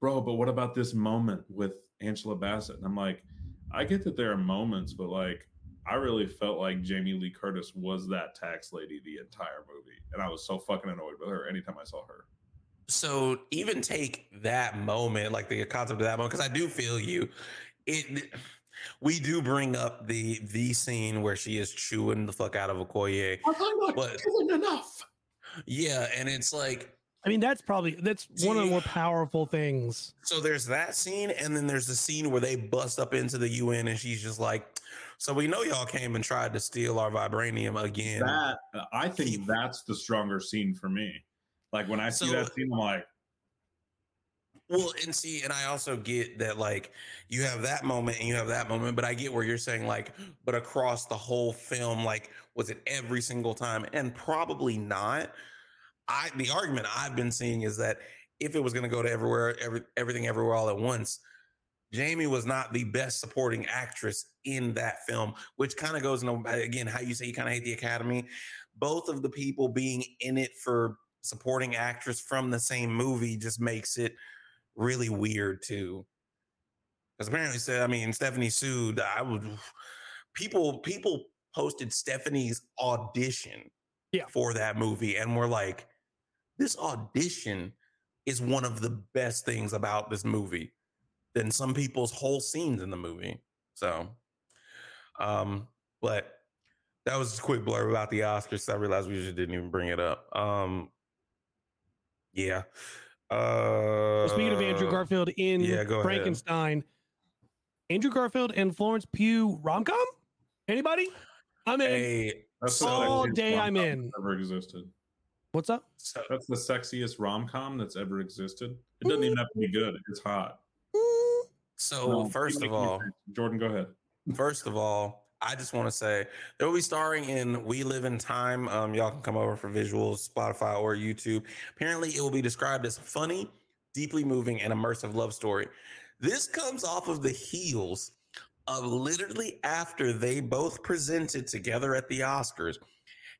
bro, but what about this moment with Angela Bassett? And I'm like, I get that there are moments, but like, I really felt like Jamie Lee Curtis was that tax lady the entire movie. And I was so fucking annoyed with her anytime I saw her. So even take that moment, like the concept of that moment, because I do feel you. It we do bring up the the scene where she is chewing the fuck out of Okoye. But- killing enough. Yeah, and it's like I mean, that's probably that's one of the more powerful things. so there's that scene, and then there's the scene where they bust up into the UN and she's just like, So we know y'all came and tried to steal our vibranium again. That I think that's the stronger scene for me. Like when I see So- that scene, I'm like, Well, and see, and I also get that like you have that moment and you have that moment, but I get where you're saying like, but across the whole film, like, was it every single time? And probably not. I the argument I've been seeing is that if it was going to go to everywhere, every everything everywhere all at once, Jamie was not the best supporting actress in that film, which kind of goes into again how you say you kind of hate the Academy. Both of the people being in it for supporting actress from the same movie just makes it really weird too. Because apparently, said I mean Stephanie sued. I would people people posted Stephanie's audition Yeah. for that movie and were like, this audition is one of the best things about this movie than some people's whole scenes in the movie. So, um, but that was just a quick blurb about the Oscars. I realized we just didn't even bring it up. Um, yeah. Uh, speaking of Andrew Garfield in yeah, go ahead. Frankenstein, Andrew Garfield and Florence Pugh rom com? Anybody? I'm in. Hey, that's All day I'm in. Ever existed. What's up? That's the sexiest rom com that's ever existed. It doesn't even have to be good. It's hot. so No, first of all. Jordan, go ahead. First of all, I just want to say they will be starring in We Live in Time. Um, y'all can come over for visuals, Spotify or YouTube. Apparently, it will be described as funny, deeply moving, and immersive love story. This comes off of the heels of literally after they both presented together at the Oscars.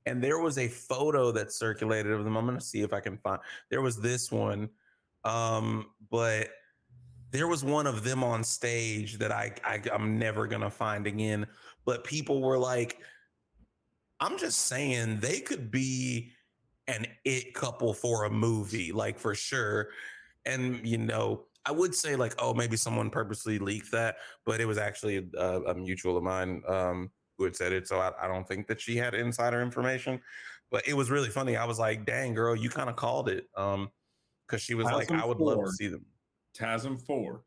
And there was a photo that circulated of them. I'm going to see if I can find. There was this one, um, but there was one of them on stage that I, I I'm never gonna find again. But people were like, I'm just saying they could be an it couple for a movie, like for sure. And you know, I would say like, oh, maybe someone purposely leaked that, but it was actually a, a mutual of mine um, who had said it. So I, I don't think that she had insider information. But it was really funny. I was like, dang, girl, you kind of called it. Um, because she was like, I would love to see them. TASM 4.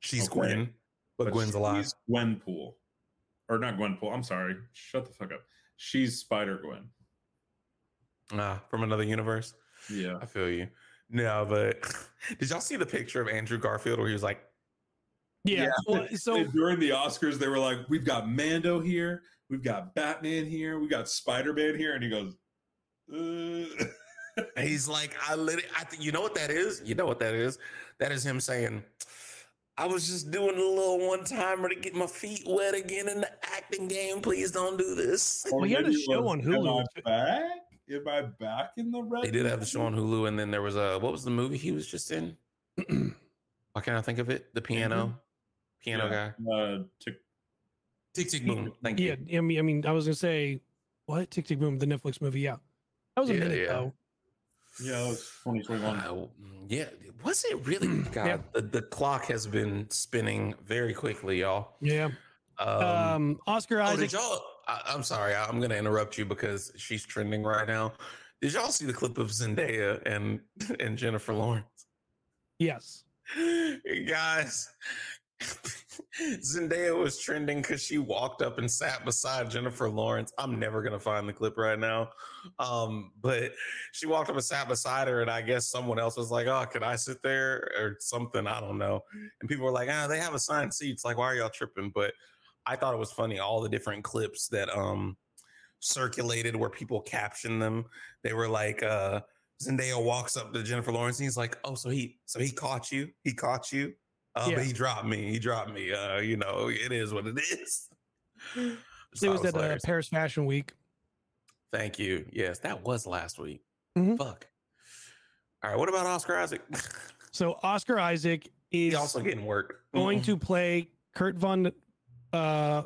She's Okay. Gwen, but, Gwen's alive. she's Gwenpool. Or not Gwenpool. I'm sorry. Shut the fuck up. She's Spider Gwen. Ah, from another universe. Yeah. I feel you. No, but did y'all see the picture of Andrew Garfield where he was like, Yeah. Yeah. Well, so during the Oscars, they were like, "We've got Mando here, we've got Batman here, we got Spider Man here," and he goes, uh. he's like, I lit I think you know what that is? You know what that is? That is him saying, I was just doing a little one timer to get my feet wet again in the acting game. Please don't do this. Well, he had a show was, on Hulu. Am I back? Am I back in the red? They did have the show on Hulu, and then there was a what was the movie he was just in? Why can't I think of it? The piano, piano Yeah. guy. Uh, tick, Tick tick boom. Thank you. yeah, I mean, I mean, I was gonna say what Tick Tick Boom, the Netflix movie. Yeah, that was a Yeah, minute yeah. though. Yeah, that was 2021. Uh, yeah, was it really? God, Yeah. the, the clock has been spinning very quickly, y'all. Yeah. Um, Um, Oscar oh, Isaac. did y'all? I, I'm sorry, I, I'm going to interrupt you because she's trending right now. Did y'all see the clip of Zendaya and and Jennifer Lawrence? yes. Guys, Zendaya was trending because she walked up and sat beside Jennifer Lawrence. I'm never gonna find the clip right now, um, but she walked up and sat beside her, and I guess someone else was like, "Oh, can I sit there?" or something. I don't know. And people were like, "Ah, they have assigned seats. Like, why are y'all tripping?" But I thought it was funny all the different clips that um circulated where people captioned them. They were like, uh, Zendaya walks up to Jennifer Lawrence and he's like, "Oh, so he so he caught you? He caught you? Uh, Yeah. But he dropped me. He dropped me. Uh, you know, it is what it is." Just It thought was at uh. Paris Fashion Week. Thank you. Yes, that was last week. Mhm. Fuck. All right, what about Oscar Isaac? So Oscar Isaac is also getting work. going to play Kurt von uh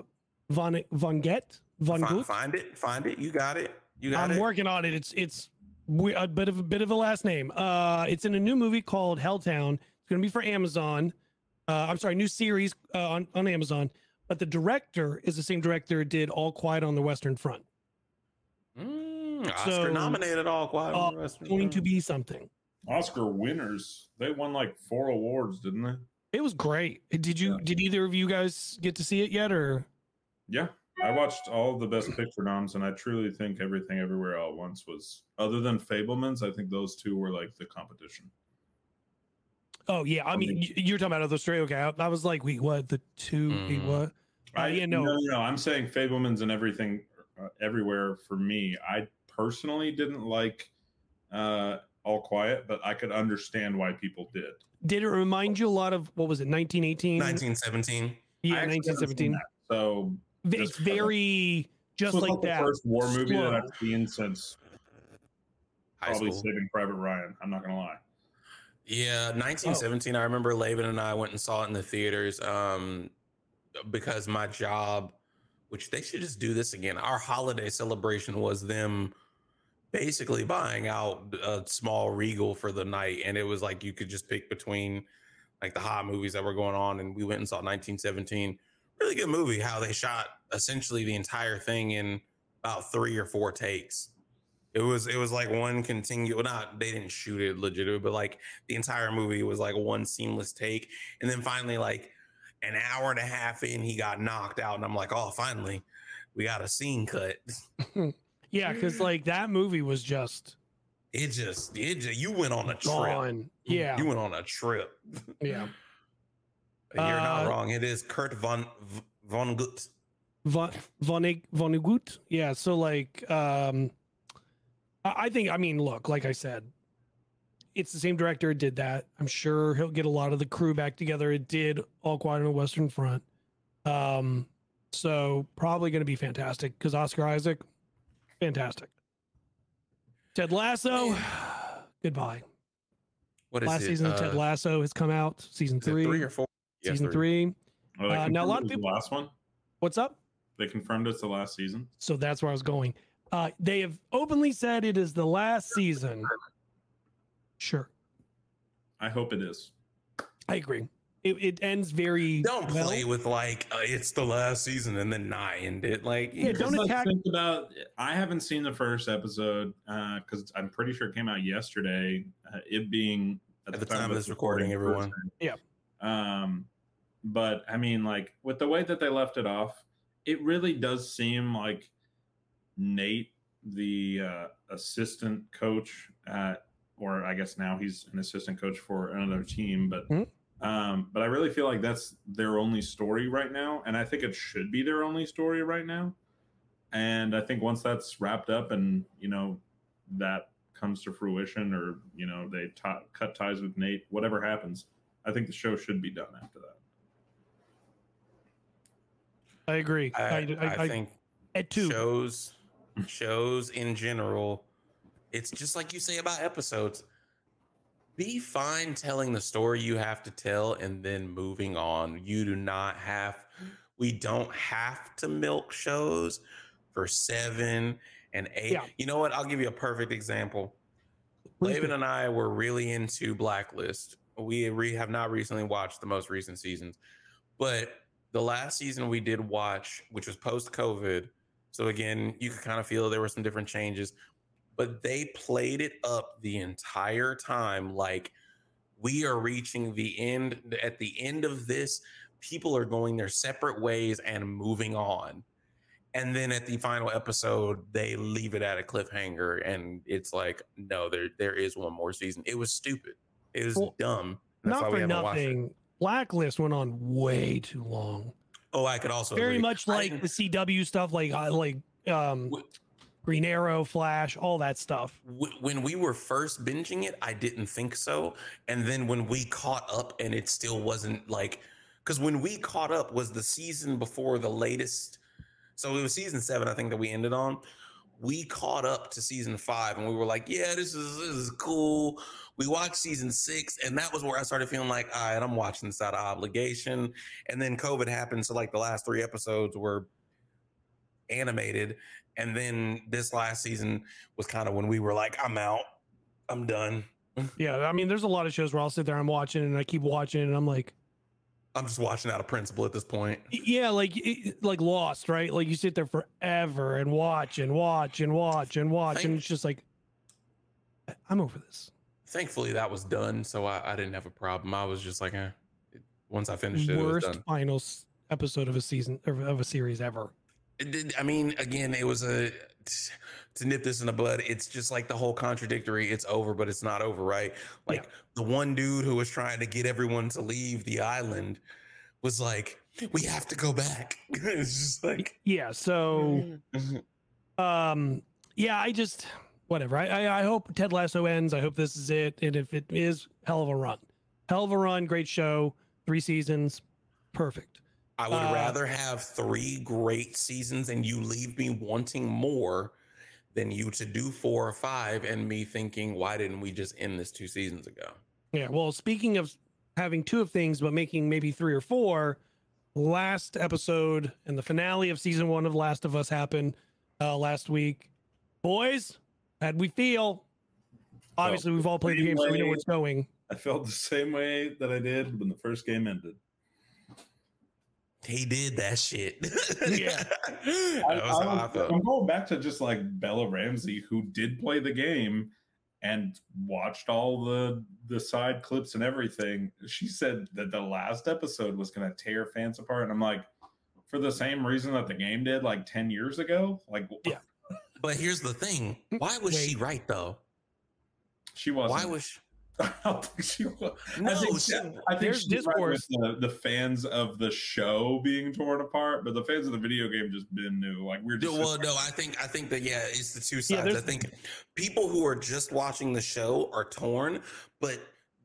von von Get von find, find it. Find it. You got it. You got I'm it. working on it. It's it's we- a bit of a bit of a last name. Uh, it's in a new movie called Helltown. It's going to be for Amazon. Uh, I'm sorry, new series uh, on on Amazon. But the director is the same director who did All Quiet on the Western Front. Mm, Oscar So, nominated all quiet. on the Uh, Western going to Front. be something. Oscar winners. They won like four awards, didn't they? It was great. Did you? Yeah. Did either of you guys get to see it yet? Or Yeah, I watched all of the best picture noms, and I truly think everything everywhere all at once was other than Fabelmans. I think those two were like the competition. Oh yeah, I mean, y- you're talking about other straight. Okay, I, I was like, wait, what? The two? Wait, Mhm. what? Uh, yeah, no. no, no, I'm saying Fabelmans and everything uh, everywhere for me. I personally didn't like uh, All Quiet, but I could understand why people did. Did it remind you a lot of what was it? 1918. 1917. Yeah, I actually haven't seen 1917. So It's very just this was like not that. first war movie that slow. I've seen since High probably school. Saving Private Ryan. I'm not gonna lie. Yeah, 1917. I remember Laban and I went and saw it in the theaters um, because my job, which they should just do this again. Our holiday celebration was them basically buying out a small Regal for the night, and it was like you could just pick between like the hot movies that were going on, and we went and saw 1917. Really good movie. How they shot essentially the entire thing in about three or four takes. It was it was like one continual. Not they didn't shoot it legit, but like the entire movie was like one seamless take, and then finally like an hour and a half in, he got knocked out, and I'm like, oh, finally, we got a scene cut. Yeah, because like that movie was just It just it just you went on a trip. Yeah, you went on a trip. yeah. You're not Uh, wrong. It is Kurt von von Gut. Von von Vonnegut. Yeah. So like, um, I I think. I mean, look, like I said, it's the same director did that. I'm sure he'll get a lot of the crew back together. It did All Quiet on the Western Front. Um, so probably going to be fantastic because Oscar Isaac, fantastic. Ted Lasso, goodbye. What is Last it? season of Ted Uh, Lasso has come out. Season is it three. three or four? Yes, season three. Oh, Uh, now, a lot of confirmed it was people- the last one. What's up? They confirmed it's the last season. So that's where I was going. Uh, they have openly said it is the last season. Sure, I hope it is. I agree. It, it ends very Don't well. play with like uh, it's the last season and then not end it. Like Yeah, you don't Just, like, attack- think about. I haven't seen the first episode because I'm pretty sure it came out yesterday. Uh, it being At the time of this recording, everyone. Thursday. Um, but I mean, like with the way that they left it off, it really does seem like Nate, the uh, assistant coach at, or I guess now he's an assistant coach for another team, but. Mhm. Um, but I really feel like that's their only story right now, and I think it should be their only story right now. And I think once that's wrapped up, and you know that comes to fruition, or you know they t- cut ties with Nate, whatever happens, I think the show should be done after that. I agree. I, I, I, I, I, think at two. shows shows in general it's just like you say about episodes be fine telling the story you have to tell and then moving on you do not have we don't have to milk shows for seven and eight Yeah. you know what i'll give you a perfect example Laban and I were really into Blacklist. We re- have not recently watched the most recent seasons, but the last season we did watch, which was post COVID. So again, you could kind of feel there were some different changes, but they played it up the entire time like we are reaching the end. At the end of this, people are going their separate ways and moving on. And then at the final episode, they leave it at a cliffhanger, and it's like, no, there there is one more season. It was stupid. It was Well, dumb. That's Not why we for haven't watched it. nothing. Blacklist went on way too long. Oh, I could also Very agree. much like didn't- the CW stuff, like uh, like um, Wh- Green Arrow, Flash, all that stuff. Wh- when we were first binging it, I didn't think so. And then when we caught up and it still wasn't like, because when we caught up was the season before the latest. So it was season seven, I think, that we ended on. We caught up to season five and we were like, yeah, this is this is cool. We watched season six, and that was where I started feeling like, all right, I'm watching this out of obligation. And then COVID happened. So like the last three episodes were animated. And then this last season was kind of when we were like, I'm out. I'm done. Yeah, I mean, there's a lot of shows where I'll sit there, I'm watching, and I keep watching, and I'm like, I'm just watching out of principle at this point. yeah, like like Lost, right? Like you sit there forever and watch and watch and watch and watch, and it's just like, I'm over this. Thankfully, that was done, so I, I didn't have a problem. I was just like, eh. Once I finished it, it was Worst done. final episode of a season of of a series ever. I mean, again, it was a to nip this in the bud. It's just like the whole contradictory. It's over, but it's not over, right? Like the one dude who was trying to get everyone to leave the island was like, "We have to go back." it's just like, Yeah. So, um, yeah, I just whatever. I, I I hope Ted Lasso ends. I hope this is it. And if it is, hell of a run, hell of a run. Great show. Three seasons, perfect. I would Uh, rather have three great seasons and you leave me wanting more than you to do four or five and me thinking, why didn't we just end this two seasons ago? Yeah. Well, speaking of having two of things, but making maybe three or four, last episode and the finale of season one of Last of Us happened uh, last week. Boys, how'd we feel? Obviously, we've all played the game, so we know what's going. I felt the same way that I did when the first game ended. He did that shit. Yeah. that I, was how I I, felt. am going back to just like Bella Ramsey, who did play the game and watched all the the side clips and everything. She said that the last episode was going to tear fans apart, and I'm like, for the same reason that the game did like ten years ago. Like, Yeah. But here's the thing. Why was she right though? she wasn't. Why was she? I don't think she was. No, I think, she- I think there's she's right with discourse. the, the fans of the show being torn apart, but the fans of the video game just been new. Like we're just well, no, I think I think that yeah, it's the two Yeah, sides. I think people who are just watching the show are torn, but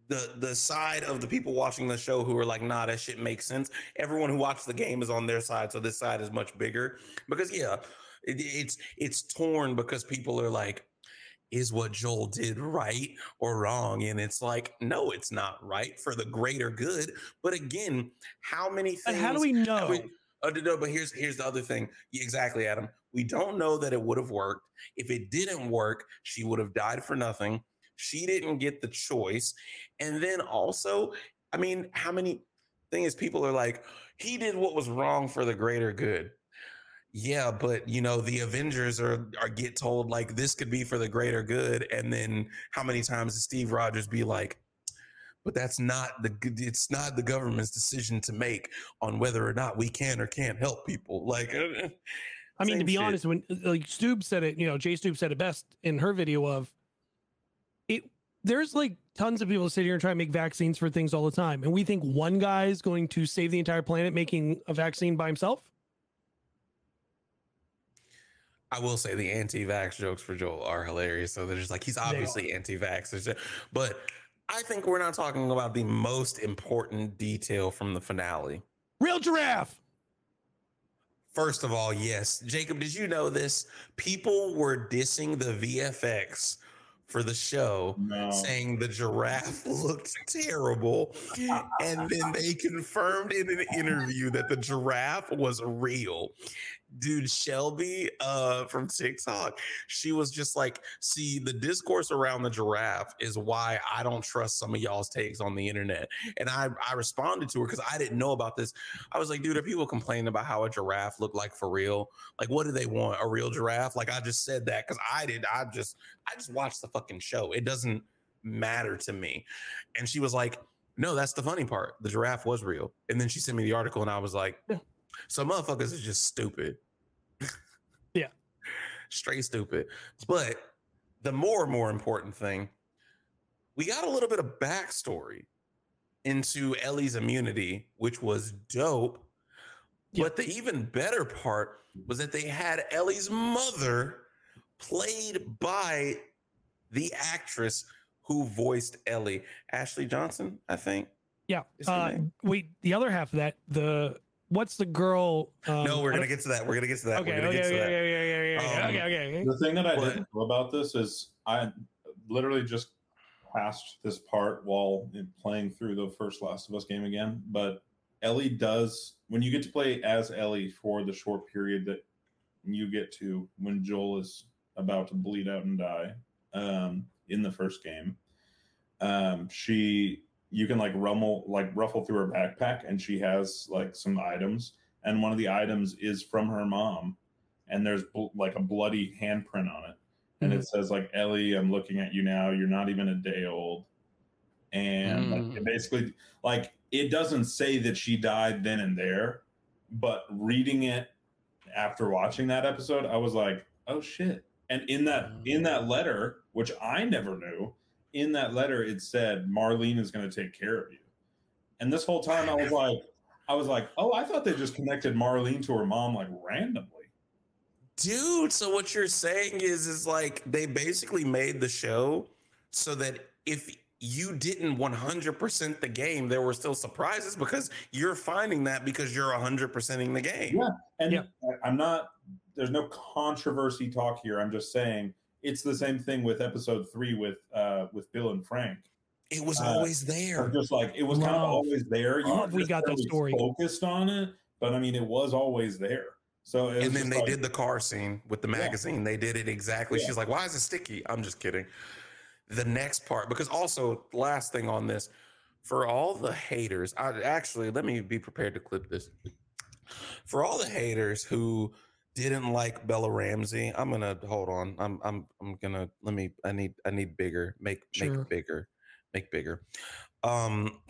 the the side of the people watching the show who are like, nah, that shit makes sense. Everyone who watched the game is on their side, so this side is much bigger. Because yeah, it, it's it's torn because people are like, is what Joel did right or wrong? And it's like, no, it's not right for the greater good. But again, how many But things? how do we know? we- Oh, no, but here's here's the other thing. Exactly, Adam. We don't know that it would have worked. If it didn't work, she would have died for nothing. She didn't get the choice. And then also, I mean, how many thing is people are like, he did what was wrong for the greater good. Yeah, but you know, the Avengers are are get told like this could be for the greater good. And then how many times does Steve Rogers be like, but that's not the it's not the government's decision to make on whether or not we can or can't help people. Like, uh, I mean, to be shit. honest, when like Stoob said it, you know, Jay Stoob said it best in her video of it. There's like tons of people that sit here and try to make vaccines for things all the time, and we think one guy is going to save the entire planet making a vaccine by himself. I will say the anti-vax jokes for Joel are hilarious. So they're just like he's obviously anti-vax, but I think we're not talking about the most important detail from the finale. Real giraffe. First of all, yes, Jacob, did you know this? People were dissing the VFX for the show, no. saying the giraffe looked terrible, and then they confirmed in an interview that the giraffe was real. Dude, Shelby uh, from TikTok, she was just like, "See, the discourse around the giraffe is why I don't trust some of y'all's takes on the internet." And I I responded to her because I didn't know about this. I was like, "Dude, are people complaining about how a giraffe looked like for real? Like, what do they want? A real giraffe?" Like, I just said that because I did. I just I just watched the fucking show. It doesn't matter to me. And she was like, "No, that's the funny part. The giraffe was real." And then she sent me the article, and I was like. "So motherfuckers is just stupid." Yeah. straight stupid. But the more more important thing, we got a little bit of backstory into Ellie's immunity, which was dope. Yeah. But the even better part was that they had Ellie's mother played by the actress who voiced Ellie, Ashley Johnson, I think. Yeah. Uh, wait, the other half of that, the what's the girl? Um, no, we're gonna get to that. We're gonna get to that. Okay, we're gonna okay, okay, okay, that. okay, okay, Um, okay, okay, okay. The thing that I But- didn't know about this is I literally just passed this part while playing through the first Last of Us game again. But Ellie does when you get to play as Ellie for the short period that you get to when Joel is about to bleed out and die um, in the first game. Um, she you can like rumble like ruffle through her backpack and she has like some items. And one of the items is from her mom and there's bl- like a bloody handprint on it. And it says like ellie i'm looking at you now. You're not even a day old. And like, Mm. it basically like it doesn't say that she died then and there but reading it after watching that episode, I was like, oh shit. And in that in that letter, which I never knew, in that letter it said Marlene is going to take care of you. And this whole time I was like, I was like, oh, I thought they just connected Marlene to her mom like randomly. Dude, so what you're saying is is like they basically made the show so that if you didn't 100% the game, there were still surprises because you're finding that because you're 100%ing the game. Yeah. And Yeah. I- I'm not, there's no controversy talk here. I'm just saying it's the same thing with episode three with uh with Bill and Frank. It was Uh, always there. just like it was kind of always there. You Love we got that necessarily story. focused on it, but I mean it was always there. So And then they like- did the car scene with the Yeah. magazine. They did it exactly. Yeah. She's like, "Why is it sticky?" I'm just kidding. The next part, because also last thing on this, for all the haters, I actually let me be prepared to clip this. For all the haters who didn't like Bella Ramsey, I'm gonna hold on. I'm I'm I'm gonna let me. I need I need bigger. Make Sure. make bigger. Make bigger. Um.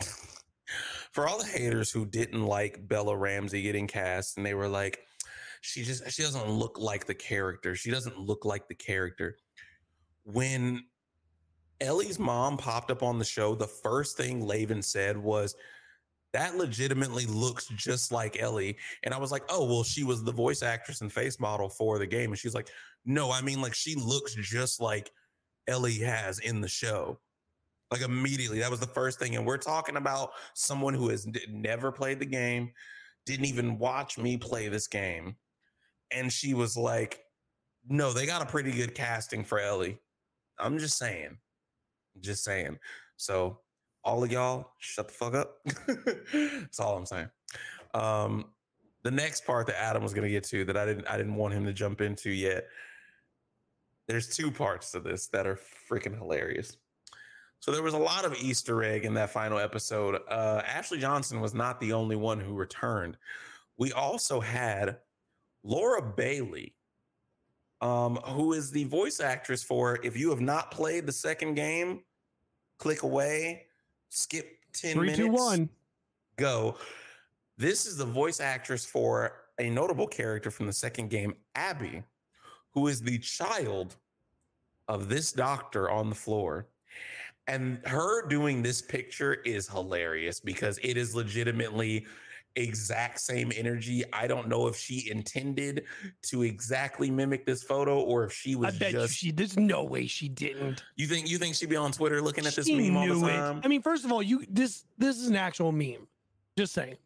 For all the haters who didn't like Bella Ramsey getting cast, and they were like, she just she doesn't look like the character. She doesn't look like the character. When Ellie's mom popped up on the show, the first thing Laven said was, That legitimately looks just like Ellie. And I was like, Oh, well, she was the voice actress and face model for the game. And she's like, No, I mean, like, she looks just like Ellie has in the show. Like, immediately. That was the first thing. And we're talking about someone who has never played the game, didn't even watch me play this game. And she was like, No, they got a pretty good casting for Ellie. I'm just saying. Just saying. So all of y'all, shut the fuck up. That's all I'm saying. Um, the next part that Adam was gonna get to that I didn't I didn't want him to jump into yet. There's two parts to this that are freaking hilarious. So there was a lot of Easter egg in that final episode. Uh, Ashley Johnson was not the only one who returned. We also had Laura Bailey, um, who is the voice actress for. If you have not played the second game, click away, skip ten Three, minutes, two, one. go. This is the voice actress for a notable character from the second game, Abby, who is the child of this doctor on the floor. And her doing this picture is hilarious because it is legitimately exact same energy. I don't know if she intended to exactly mimic this photo or if she I was bet just she. There's no way she didn't. you think you think she'd be on Twitter looking at this She meme all the knew it. time? I mean, first of all, you this this is an actual meme. Just saying.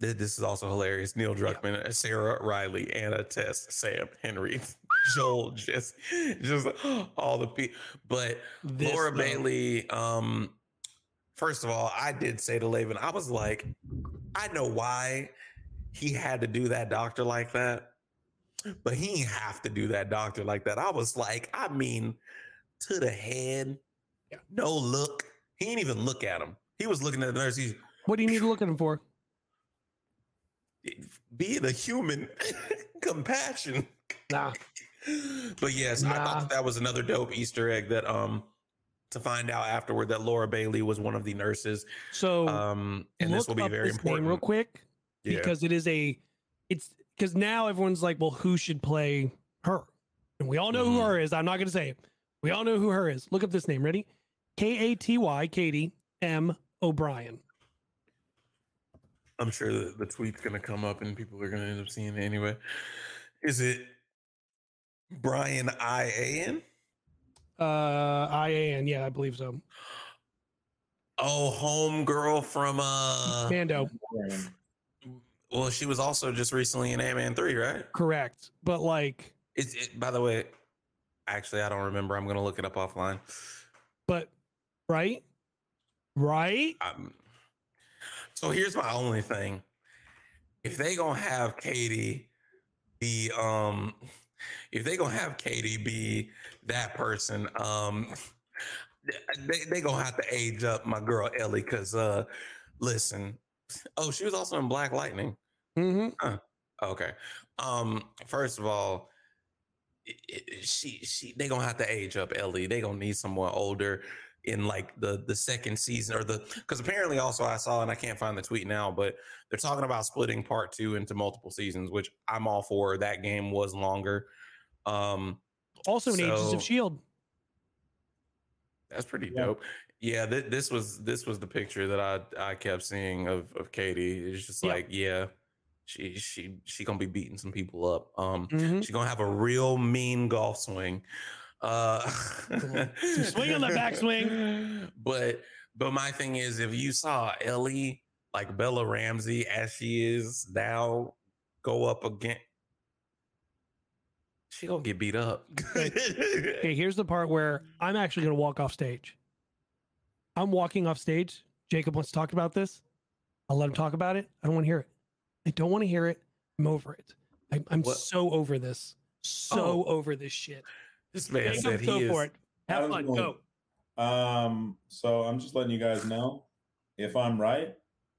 This is also hilarious. Neil Druckmann, uh, Sarah Riley, Anna, Tess, Sam, Henry, Joel, just, just all the people. But This, Laura though. Bailey, um, first of all, I did say to Laven, I was like, I know why he had to do that doctor like that, but he didn't have to do that doctor like that. I was like, I mean, to the head, Yeah. no look. He didn't even look at him. He was looking at the nurse. He's What do you need to look at him for? be the human compassion. Nah. But yes, I thought that, that was another dope Easter egg that um to find out afterward that Laura Bailey was one of the nurses. So Um and this will be very important. real quick Yeah. because it is a. It's because now everyone's like, well, who should play her? And we all know who Mhm. her is. I'm not going to say it. We all know who her is. Look up this name. Ready? K A T Y Katy M O'Brian. I'm sure the, the tweet's gonna come up and people are gonna end up seeing it anyway. Is it Brian I A N? Uh, I A N. Yeah, I believe so. Oh, homegirl from uh Mando. well, she was also just recently in Ant-Man 3, right? Correct. But like, It's it, by the way, actually I don't remember. I'm gonna look it up offline. but right, right. Um, so here's my only thing. If they gonna have Katy be um if they gonna have Katy be that person, um they they gonna have to age up my girl Ellie because uh listen. Oh, she was also in Black Lightning. Mm-hmm. Okay. Um, first of all, i- i- she she they gonna have to age up Ellie. They gonna need someone older. In like the the second season or the because apparently also I saw and I can't find the tweet now, but they're talking about splitting part two into multiple seasons, which I'm all for. That game was longer. Um, Also in Agents So- of Shield. that's pretty Yeah. dope. Yeah, th- this was this was the picture that I I kept seeing of of Katy. It's just Yeah. like, yeah, she she she gonna be beating some people up. Um, Mhm. she's gonna have a real mean golf swing. Uh, swing on the backswing. But but my thing is, if you saw Ellie like Bella Ramsey as she is now go up again, she gonna get beat up. Okay, here's the part where I'm actually going to walk off stage. I'm walking off stage. Jacob wants to talk about this. I'll let him talk about it. I don't want to hear it. I don't want to hear it. I'm over it. I, I'm What- so over this. So Oh. over this shit. This man Jacob, said he go is. for it. Have fun. going- Go. Um, so I'm just letting you guys know if I'm right,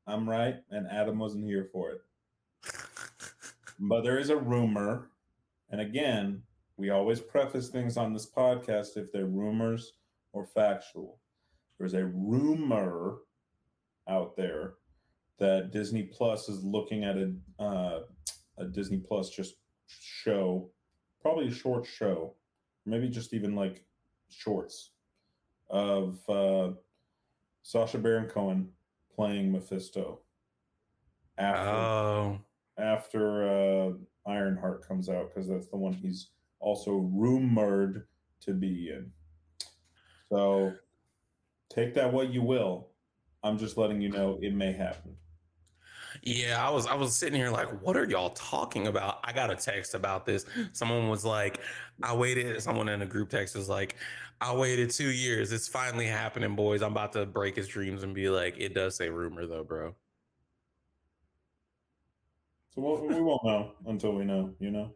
I'm right, and Adam wasn't here for it. But there is a rumor, and again, we always preface things on this podcast if they're rumors or factual. There's a rumor out there that Disney Plus is looking at a uh, a Disney Plus just show, probably a short show, maybe just even like shorts of uh, Sacha Baron Cohen playing Mephisto after Oh, after uh, Ironheart comes out because that's the one he's also rumored to be in. So take that what you will. I'm just letting you know it may happen. yeah. I was I was sitting here like, what are y'all talking about? I got a text about this. Someone was like, I waited. Someone in a group text was like, I waited two years. It's finally happening, boys. I'm about to break his dreams and be like, it does say rumor though, bro. So we'll, we won't know until we know, you know?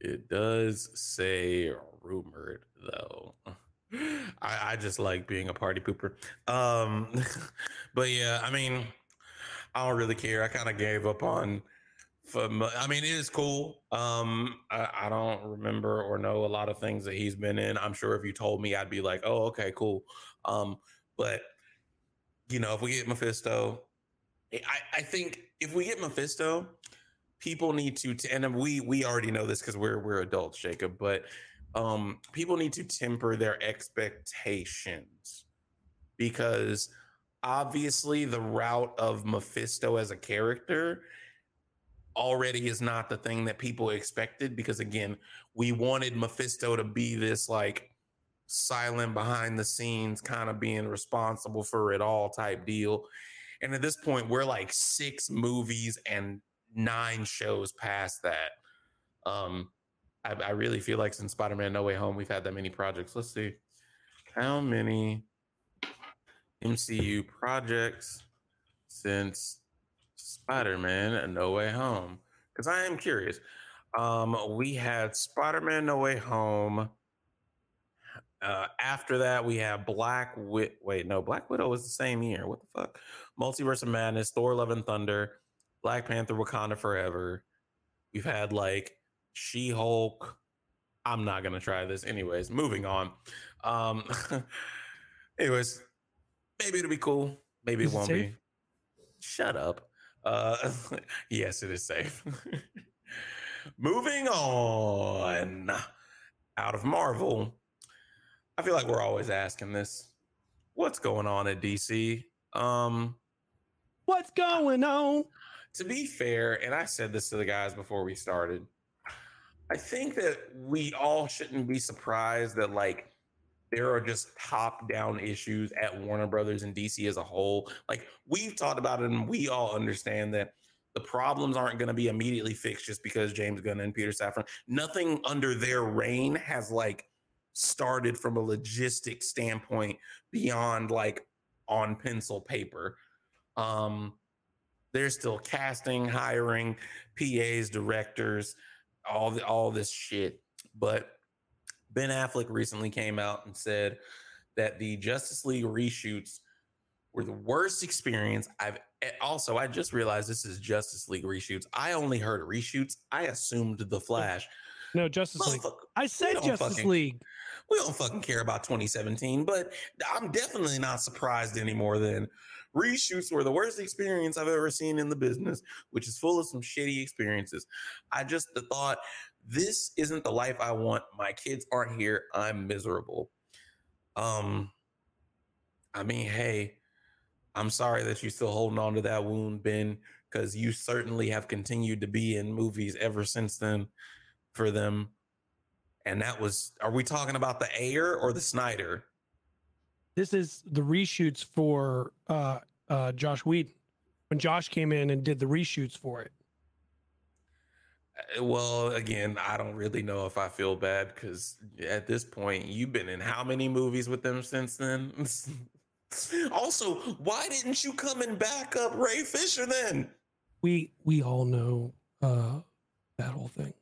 It does say rumored though. I, I just like being a party pooper. Um, but yeah, I mean, I don't really care. I kind of gave up on. From, I mean, it is cool. Um, I, I don't remember or know a lot of things that he's been in. I'm sure if you told me, I'd be like, "Oh, okay, cool." Um, but you know, if we get Mephisto, I, I think if we get Mephisto, people need to t- and we we already know this because we're we're adults jacob but um people need to temper their expectations because obviously the route of mephisto as a character already is not the thing that people expected because again we wanted mephisto to be this like silent behind the scenes kind of being responsible for it all type deal and at this point we're like six movies and nine shows past that. Um, I, I really feel like since Spider Man No Way Home, we've had that many projects. Let's see how many MCU projects since Spider Man No Way Home. Because I am curious. Um, we had Spider Man No Way Home. Uh, after that, we have Black Wit. Wait, no, Black Widow was the same year. What the fuck? Multiverse of Madness, Thor: Love and Thunder, Black Panther, Wakanda Forever. We've had like She Hulk. I'm not gonna try this. Anyways, moving on. Um, anyways, maybe it'll be cool. Maybe Is it it won't safe? be. Shut up. Uh, yes, it is safe. moving on. Out of Marvel. I feel like we're always asking this. What's going on at DC? Um, What's going on? to be fair, and I said this to the guys before we started, I think that we all shouldn't be surprised that like there are just top down issues at Warner Brothers and DC as a whole. Like we've talked about it and we all understand that the problems aren't going to be immediately fixed just because James Gunn and Peter Safran, nothing under their reign has like started from a logistic standpoint beyond like on pencil paper. Um, they're still casting, hiring PAs, directors, all the, all this shit. But Ben Affleck recently came out and said that the Justice League reshoots were the worst experience I've also I just realized this is Justice League reshoots. I only heard reshoots. I assumed the Flash. No, Justice League. I said Justice fucking- League. We don't fucking care about 2017, but I'm definitely not surprised anymore than reshoots were the worst experience I've ever seen in the business, which is full of some shitty experiences. I just the thought this isn't the life I want. My kids aren't here. I'm miserable. Um, I mean, hey, I'm sorry that you're still holding on to that wound, Ben, because you certainly have continued to be in movies ever since then for them. And that was, are we talking about the Ayer or the Snyder? This is the reshoots for uh, uh, Joss Whedon when Josh came in and did the reshoots for it. Uh, Well, again, I don't really know if I feel bad because at this point, you've been in how many movies with them since then? also, why didn't you come and back up Ray Fisher then? We we all know uh, that whole thing.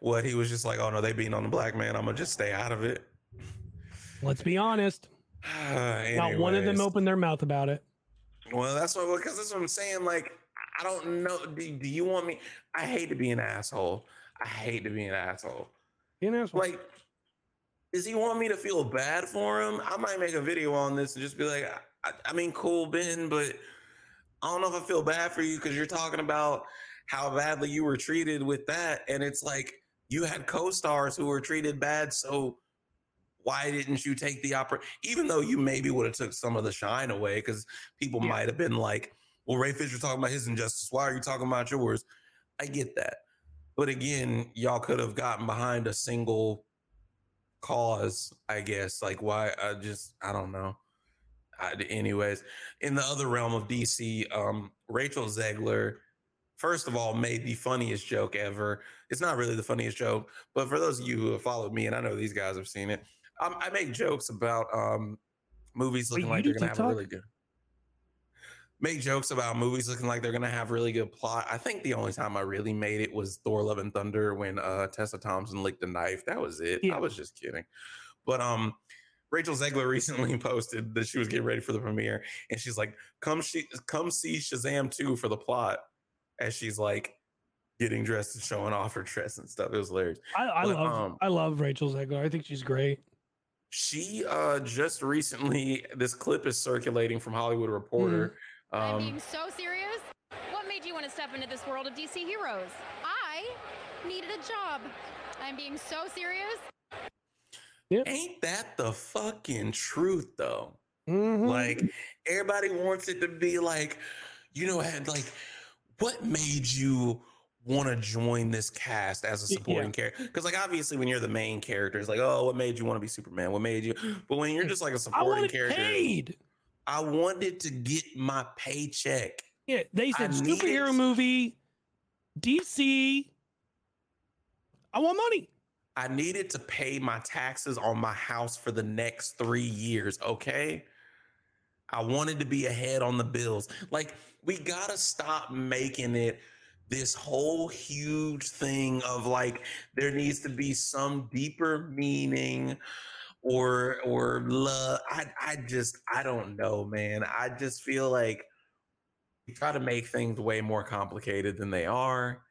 What he was just like, oh no, they beating on the black man. I'm gonna just stay out of it. Let's be honest. Not one of them opened their mouth about it. Well, that's what because that's what I'm saying. Like, I don't know. Do, do you want me? I hate to be an asshole. I hate to be an asshole. You know, Like, does he want me to feel bad for him? I might make a video on this and just be like, I, I mean, cool, Ben, but I don't know if I feel bad for you because you're talking about how badly you were treated with that, and it's like you had co-stars who were treated bad, so why didn't you take the opera? Even though you maybe would have took some of the shine away, because people Yeah. might have been like, "Well, Ray Fisher talking about his injustice. Why are you talking about yours?" I get that, but again, y'all could have gotten behind a single cause, I guess. Like, why? I just, I don't know. I, anyways, in the other realm of DC, um, Rachel Zegler, first of all, made the funniest joke ever. It's not really the funniest joke, but for those of you who have followed me, and I know these guys have seen it, um, I make jokes about um, movies looking you like they're gonna have a really good. Make jokes about movies looking like they're gonna have really good plot. I think the only time I really made it was Thor: Love and Thunder when uh, Tessa Thompson licked a knife. That was it. Yeah. I was just kidding, but um. Rachel Zegler recently posted that she was getting ready for the premiere, and she's like, "Come, she, come see Shazam 2 for the plot." As she's like getting dressed and showing off her dress and stuff. It was hilarious. I, I But, love um, I love Rachel Zegler. I think she's great. She uh just recently, this clip is circulating from Hollywood Reporter. I'm Um, I'm being so serious. What made you want to step into this world of DC heroes? I needed a job. I'm being so serious. ain't that the fucking truth though? Mhm. Like everybody wants it to be like, you know, had like what made you want to join this cast as a Y- yeah. supporting character? Because like obviously when you're the main character, it's like, oh, what made you want to be Superman? What made you? But when you're just like a supporting wanted character, paid. I wanted to get my paycheck. Yeah, they said need superhero it. movie, DC. I want money. I needed to pay my taxes on my house for the next three years. Okay. I wanted to be ahead on the bills. Like, we got to stop making it this whole huge thing of like, there needs to be some deeper meaning or, or love. I, I just, I don't know, man. I just feel like you try to make things way more complicated than they are.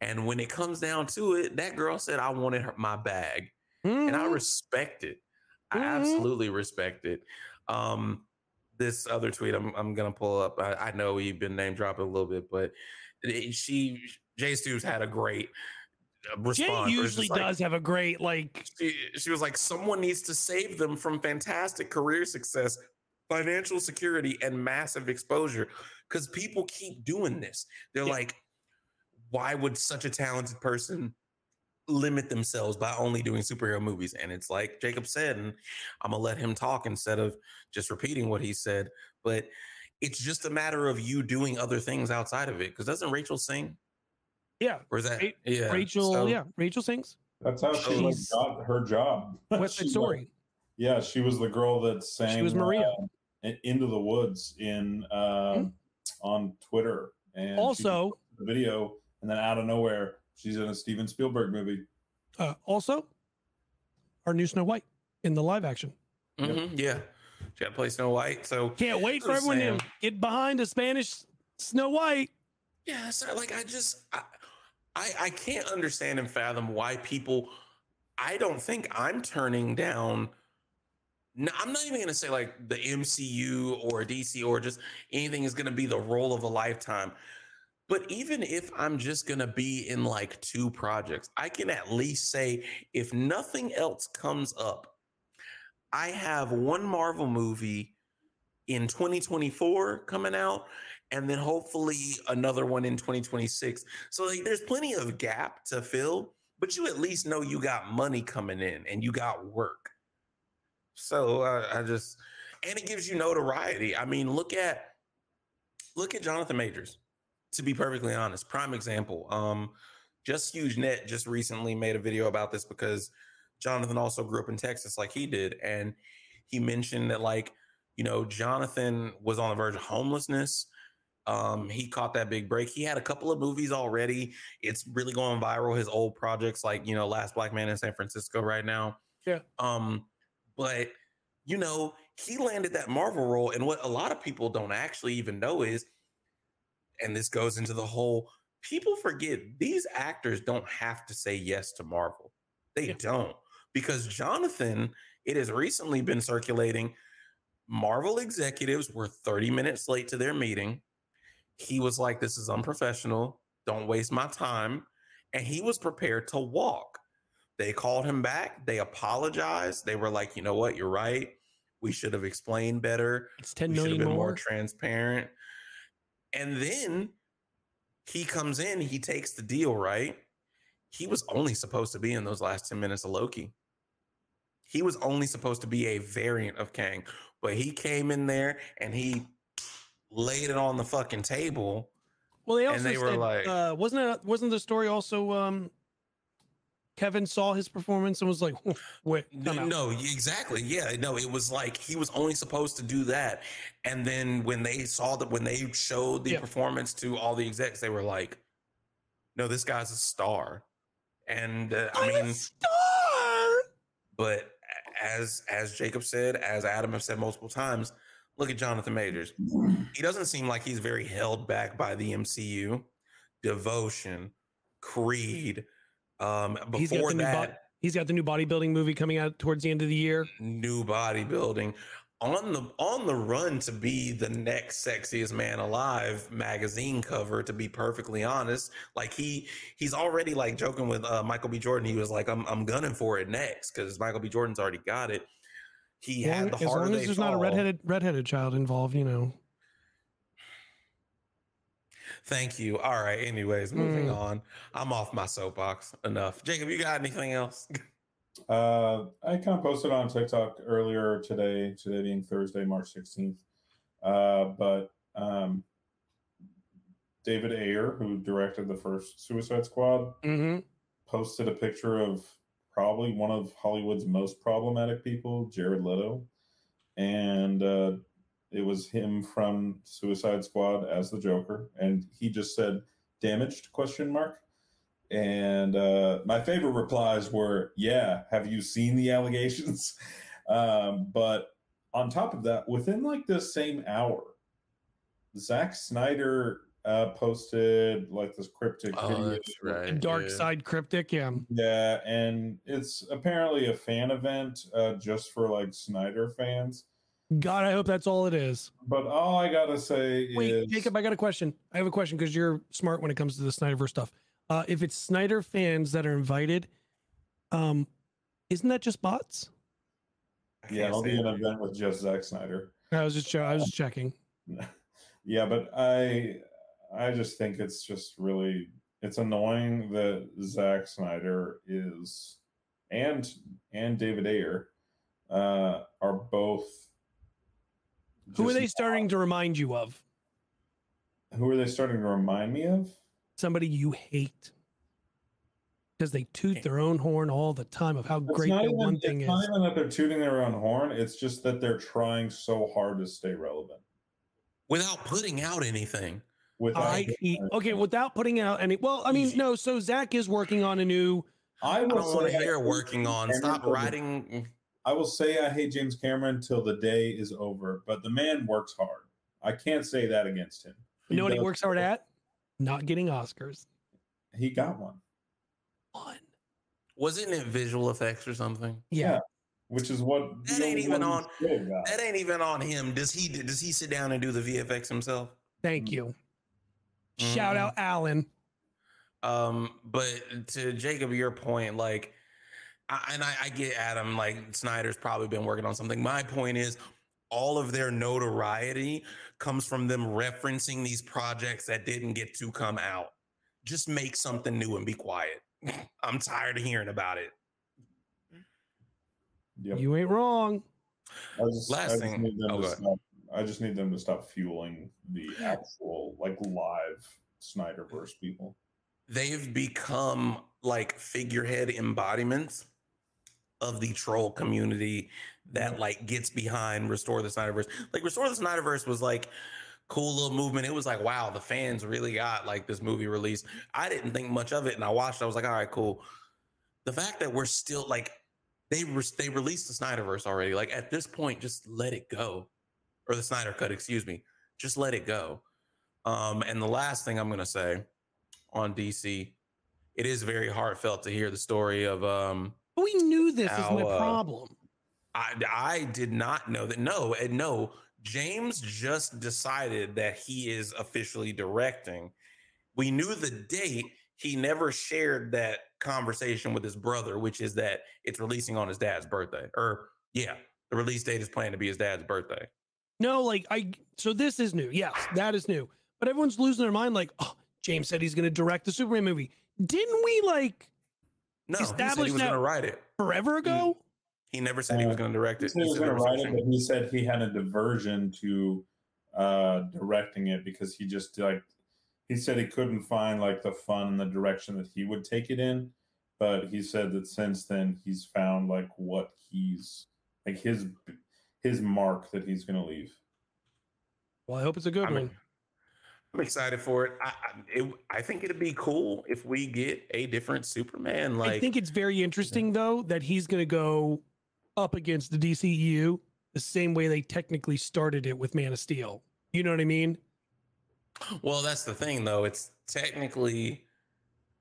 And when it comes down to it, that girl said, I wanted her, my bag. And I Mhm. respect it. I Mhm. absolutely respect it. Um, this other tweet I'm, I'm to pull up. I, I know we've been name dropping a little bit, but it- she, Jay Stews had a great Jay usually like- does have a great like. she, she was like, someone needs to save them from fantastic career success, financial security, and massive exposure. Because people keep doing this. They're Yeah. like, why would such a talented person limit themselves by only doing superhero movies? And it's like Jacob said, and I'm gonna let him talk instead of just repeating what he said. But it's just a matter of you doing other things outside of it. Because doesn't Rachel sing? Yeah, Or that Ra- yeah? Rachel. so- yeah, Rachel sings. That's how she like, got her job. What's She, the like- story? yeah, she was the girl that sang. she was Maria. uh, Into the Woods in um, on Twitter, and Also, the video, and then out of nowhere, she's in a Steven Spielberg movie. uh, also, our new Snow White in the live action. Mhm, yeah. She got to play Snow White. So Can't wait for Just everyone to get behind a Spanish Snow White. Yeah, so like I just I, I, I can't understand and fathom why people. I don't think I'm turning down. No, I'm not even going to say like the MCU or DC or just anything is going to be the role of a lifetime. But even if I'm just going to be in like two projects, I can at least say if nothing else comes up, I have one Marvel movie in 2024 coming out and then hopefully another one in 2026. So like, there's plenty of gap to fill, but you at least know you got money coming in and you got work. So uh, I just and it gives you notoriety. I mean, look at look at Jonathan Majors. To be perfectly honest, prime example. Um, just huge net just recently made a video about this because Jonathan also grew up in Texas like he did, and he mentioned that like you know Jonathan was on the verge of homelessness um, he caught that big break. He had a couple of movies already. It's really going viral. His old projects, like you know, Last Black Man in San Francisco, right now. Yeah. Um, but you know, he landed that Marvel role, and what a lot of people don't actually even know is, and this goes into the whole. People forget these actors don't have to say yes to Marvel. They yeah. don't because Jonathan. It has recently been circulating. Marvel executives were 30 minutes late to their meeting he was like, This is unprofessional. Don't waste my time. And he was prepared to walk. They called him back. They apologized. They were like, You know what? You're right. We should have explained better. It's 10 we million been more. more transparent. And then he comes in, he takes the deal, right? He was only supposed to be in those last 10 minutes of Loki. He was only supposed to be a variant of Kang, but he came in there and he laid it on the fucking table. Well, they also and they said, were like, uh, wasn't it? Wasn't the story also? Um, Kevin saw his performance and was like, "Wait, no, no, exactly, yeah, no." It was like he was only supposed to do that, and then when they saw that, when they showed the yeah. performance to all the execs, they were like, "No, this guy's a star," and uh, I mean, star. But as as Jacob said, as Adam have said multiple times, Look at Jonathan Majors. He doesn't seem like he's very held back by the MCU. Devotion, Creed. Um, before he's that, bo- he's got the new bodybuilding movie coming out towards the end of the year. New bodybuilding on the on the run to be the next sexiest man alive magazine cover to be perfectly honest like he he's already like joking with uh, michael b jordan he was like i'm, I'm gunning for it next because michael b jordan's already got it he long, had the as long as there's fall. not a redheaded redheaded child involved, you know. Thank you. All right. Anyways, moving mm. on. I'm off my soapbox. Enough. Jacob, you got anything else? Uh, I kind of posted on TikTok earlier today, today being Thursday, March 16th. Uh, but um, David Ayer, who directed the first Suicide Squad, mm-hmm. posted a picture of probably one of Hollywood's most problematic people, Jared Leto, and uh, it was him from Suicide Squad as the Joker, and he just said "damaged?" question mark. And uh, my favorite replies were, "Yeah, have you seen the allegations?" um, but on top of that, within like the same hour, Zack Snyder uh, posted like this cryptic oh, video. That's right. Dark yeah. side cryptic, yeah. Yeah, and it's apparently a fan event uh, just for like Snyder fans. God, I hope that's all it is. But all I gotta say Wait, is, Jacob, I got a question. I have a question because you're smart when it comes to the Snyderverse stuff. Uh, if it's Snyder fans that are invited, um, isn't that just bots? Yeah, it'll be an event with just Zack Snyder. I was just I was just checking. yeah, but I I just think it's just really it's annoying that Zack Snyder is and and David Ayer uh, are both. Who are they starting to remind you of? Who are they starting to remind me of? Somebody you hate because they toot their own horn all the time of how it's great the even, one thing it's is. not even that they're tooting their own horn. It's just that they're trying so hard to stay relevant without putting out anything. Without I okay, without putting out any. Well, I mean, Easy. no. So Zack is working on a new. I, I don't want to hear working on. Stop writing. Mm. I will say I hate James Cameron till the day is over, but the man works hard. I can't say that against him. He you know what he works hard at? Not getting Oscars. he got one, One. Wasn't it visual effects or something? Yeah. Yeah. which is what That ain't even on- he still got. That ain't even on him. Does he does he sit down and do the VFX himself? Thank you. Shout out Alan. Um, but to Jacob, your point, like, I, and I, I get Adam, like Snyder's probably been working on something. My point is, all of their notoriety comes from them referencing these projects that didn't get to come out. Just make something new and be quiet. I'm tired of hearing about it. Yep. You ain't wrong. I just, Last I thing- need oh, to go ahead. stop. I just need them to stop fueling the actual like live Snyderverse people. They've become like figurehead embodiments of the troll community that mm-hmm. like gets behind Restore the Snyderverse. Like Restore the Snyderverse was like cool little movement. It was like, wow, the fans really got like this movie released. I didn't think much of it, and I watched. I was like, all right, cool. The fact that we're still like they re- they released the Snyderverse already. Like at this point, just let it go, or the Snyder Cut, excuse me. Just let it go. Um, and the last thing I'm gonna say on DC, it is very heartfelt to hear the story of um We knew this is my How, uh, problem. I I did not know that. No, and no, James just decided that he is officially directing. We knew the date. He never shared that conversation with his brother, which is that it's releasing on his dad's birthday. Or yeah, the release date is planned to be his dad's birthday. No, like I so this is new. Yes, that is new. But everyone's losing their mind like, oh, James said he's gonna direct the Superman movie. Didn't we like No, he said he was going to write it. forever ago? He never said he was Uh, going to direct it. he was said going to write it, but he said he had a diversion to uh directing it because he just like he said he couldn't find like the fun and the direction that he would take it in. But he said that since then he's found like what he's like his his mark that he's going to leave. Well, I hope it's a good I'm, one. I'm excited for it. I, I, it. I think it'd be cool if we get a different Superman. Like I think it's very interesting though that he's gonna go up against the DCU the same way they technically started it with Man of Steel. You know what I mean? Well, that's the thing, though. It's technically.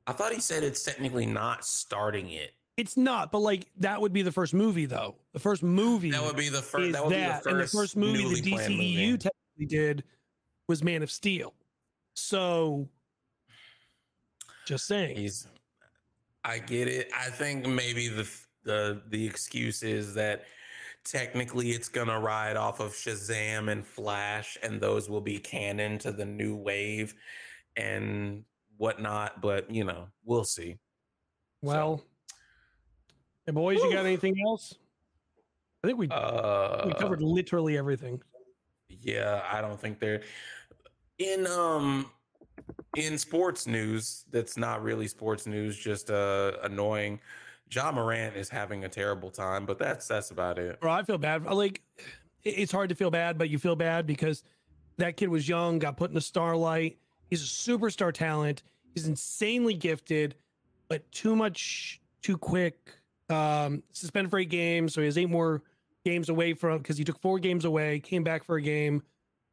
I thought he said it's technically not starting it. It's not, but like that would be the first movie though. The first movie That would be the first. That would that, be the and the first, first movie the DCEU movie. technically did was Man of Steel. So, just saying. He's. I get it. I think maybe the the the excuse is that technically it's gonna ride off of Shazam and Flash, and those will be canon to the new wave and whatnot. But you know, we'll see. Well, hey boys, you got anything else? I think we Uh, we covered literally everything. Yeah, I don't think they're in um in sports news. That's not really sports news, just uh annoying. Ja Morant is having a terrible time, but that's that's about it. Bro, I feel bad. Like, it's hard to feel bad, but you feel bad because that kid was young, got put in the starlight. He's a superstar talent. He's insanely gifted, but too much, too quick. Um, suspended for eight games, so he has eight more games away from because he took four games away, came back for a game,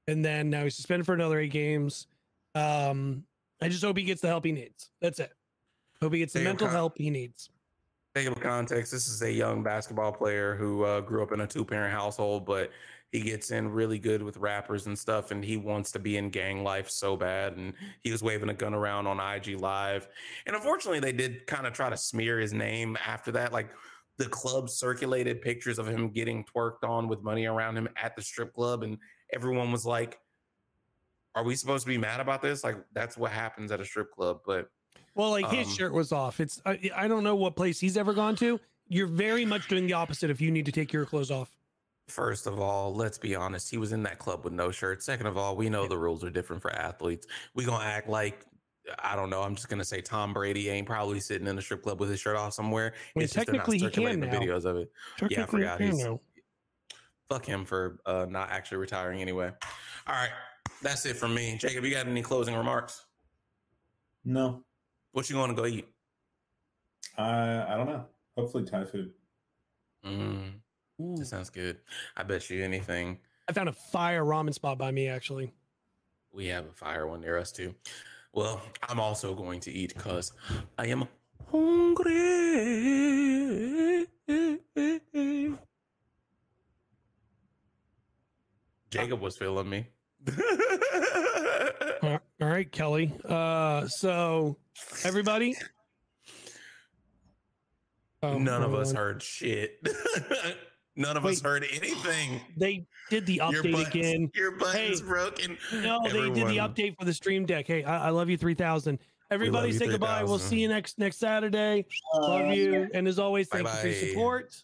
and then now he's suspended for another eight games. Um, I just hope he gets the help he needs. That's it. Hope he gets the Damn, mental Kyle. help he needs. Take context. This is a young basketball player who uh, grew up in a two parent household, but he gets in really good with rappers and stuff, and he wants to be in gang life so bad. And he was waving a gun around on IG Live, and unfortunately, they did kind of try to smear his name after that. Like the club circulated pictures of him getting twerked on with money around him at the strip club, and everyone was like, "Are we supposed to be mad about this? Like that's what happens at a strip club." But Well, like his Um, shirt was off. It's I, I don't know what place he's ever gone to. You're very much doing the opposite if you need to take your clothes off. First of all, let's be honest. He was in that club with no shirt. Second of all, we know the rules are different for athletes. We gonna act like I don't know. I'm just gonna say Tom Brady ain't probably sitting in a strip club with his shirt off somewhere. I mean, It's just they're not technically he can circulating now. the videos of it. Yeah, I Technically, forgot you he's know. fuck him for uh, not actually retiring anyway. All right, that's it from me. Jacob, you got any closing remarks? No, What you gonna go eat? I I don't know. Hopefully Thai food. Mm, Ooh. that sounds good. I bet you anything. I found a fire ramen spot by me actually. We have a fire one near us too. Well, I'm also going to eat because I am hungry. Jacob was feeling me. All right, Kelly. Uh, so everybody, Oh, None of us on. heard shit. None of us heard anything. They did the Your update buttons, again. Your buttons Hey, broken. No, they did the update for the stream deck. Hey, I, I love you, three thousand. Everybody, you, say goodbye. We'll see you next next Saturday. Love you, and as always, thank you for your support.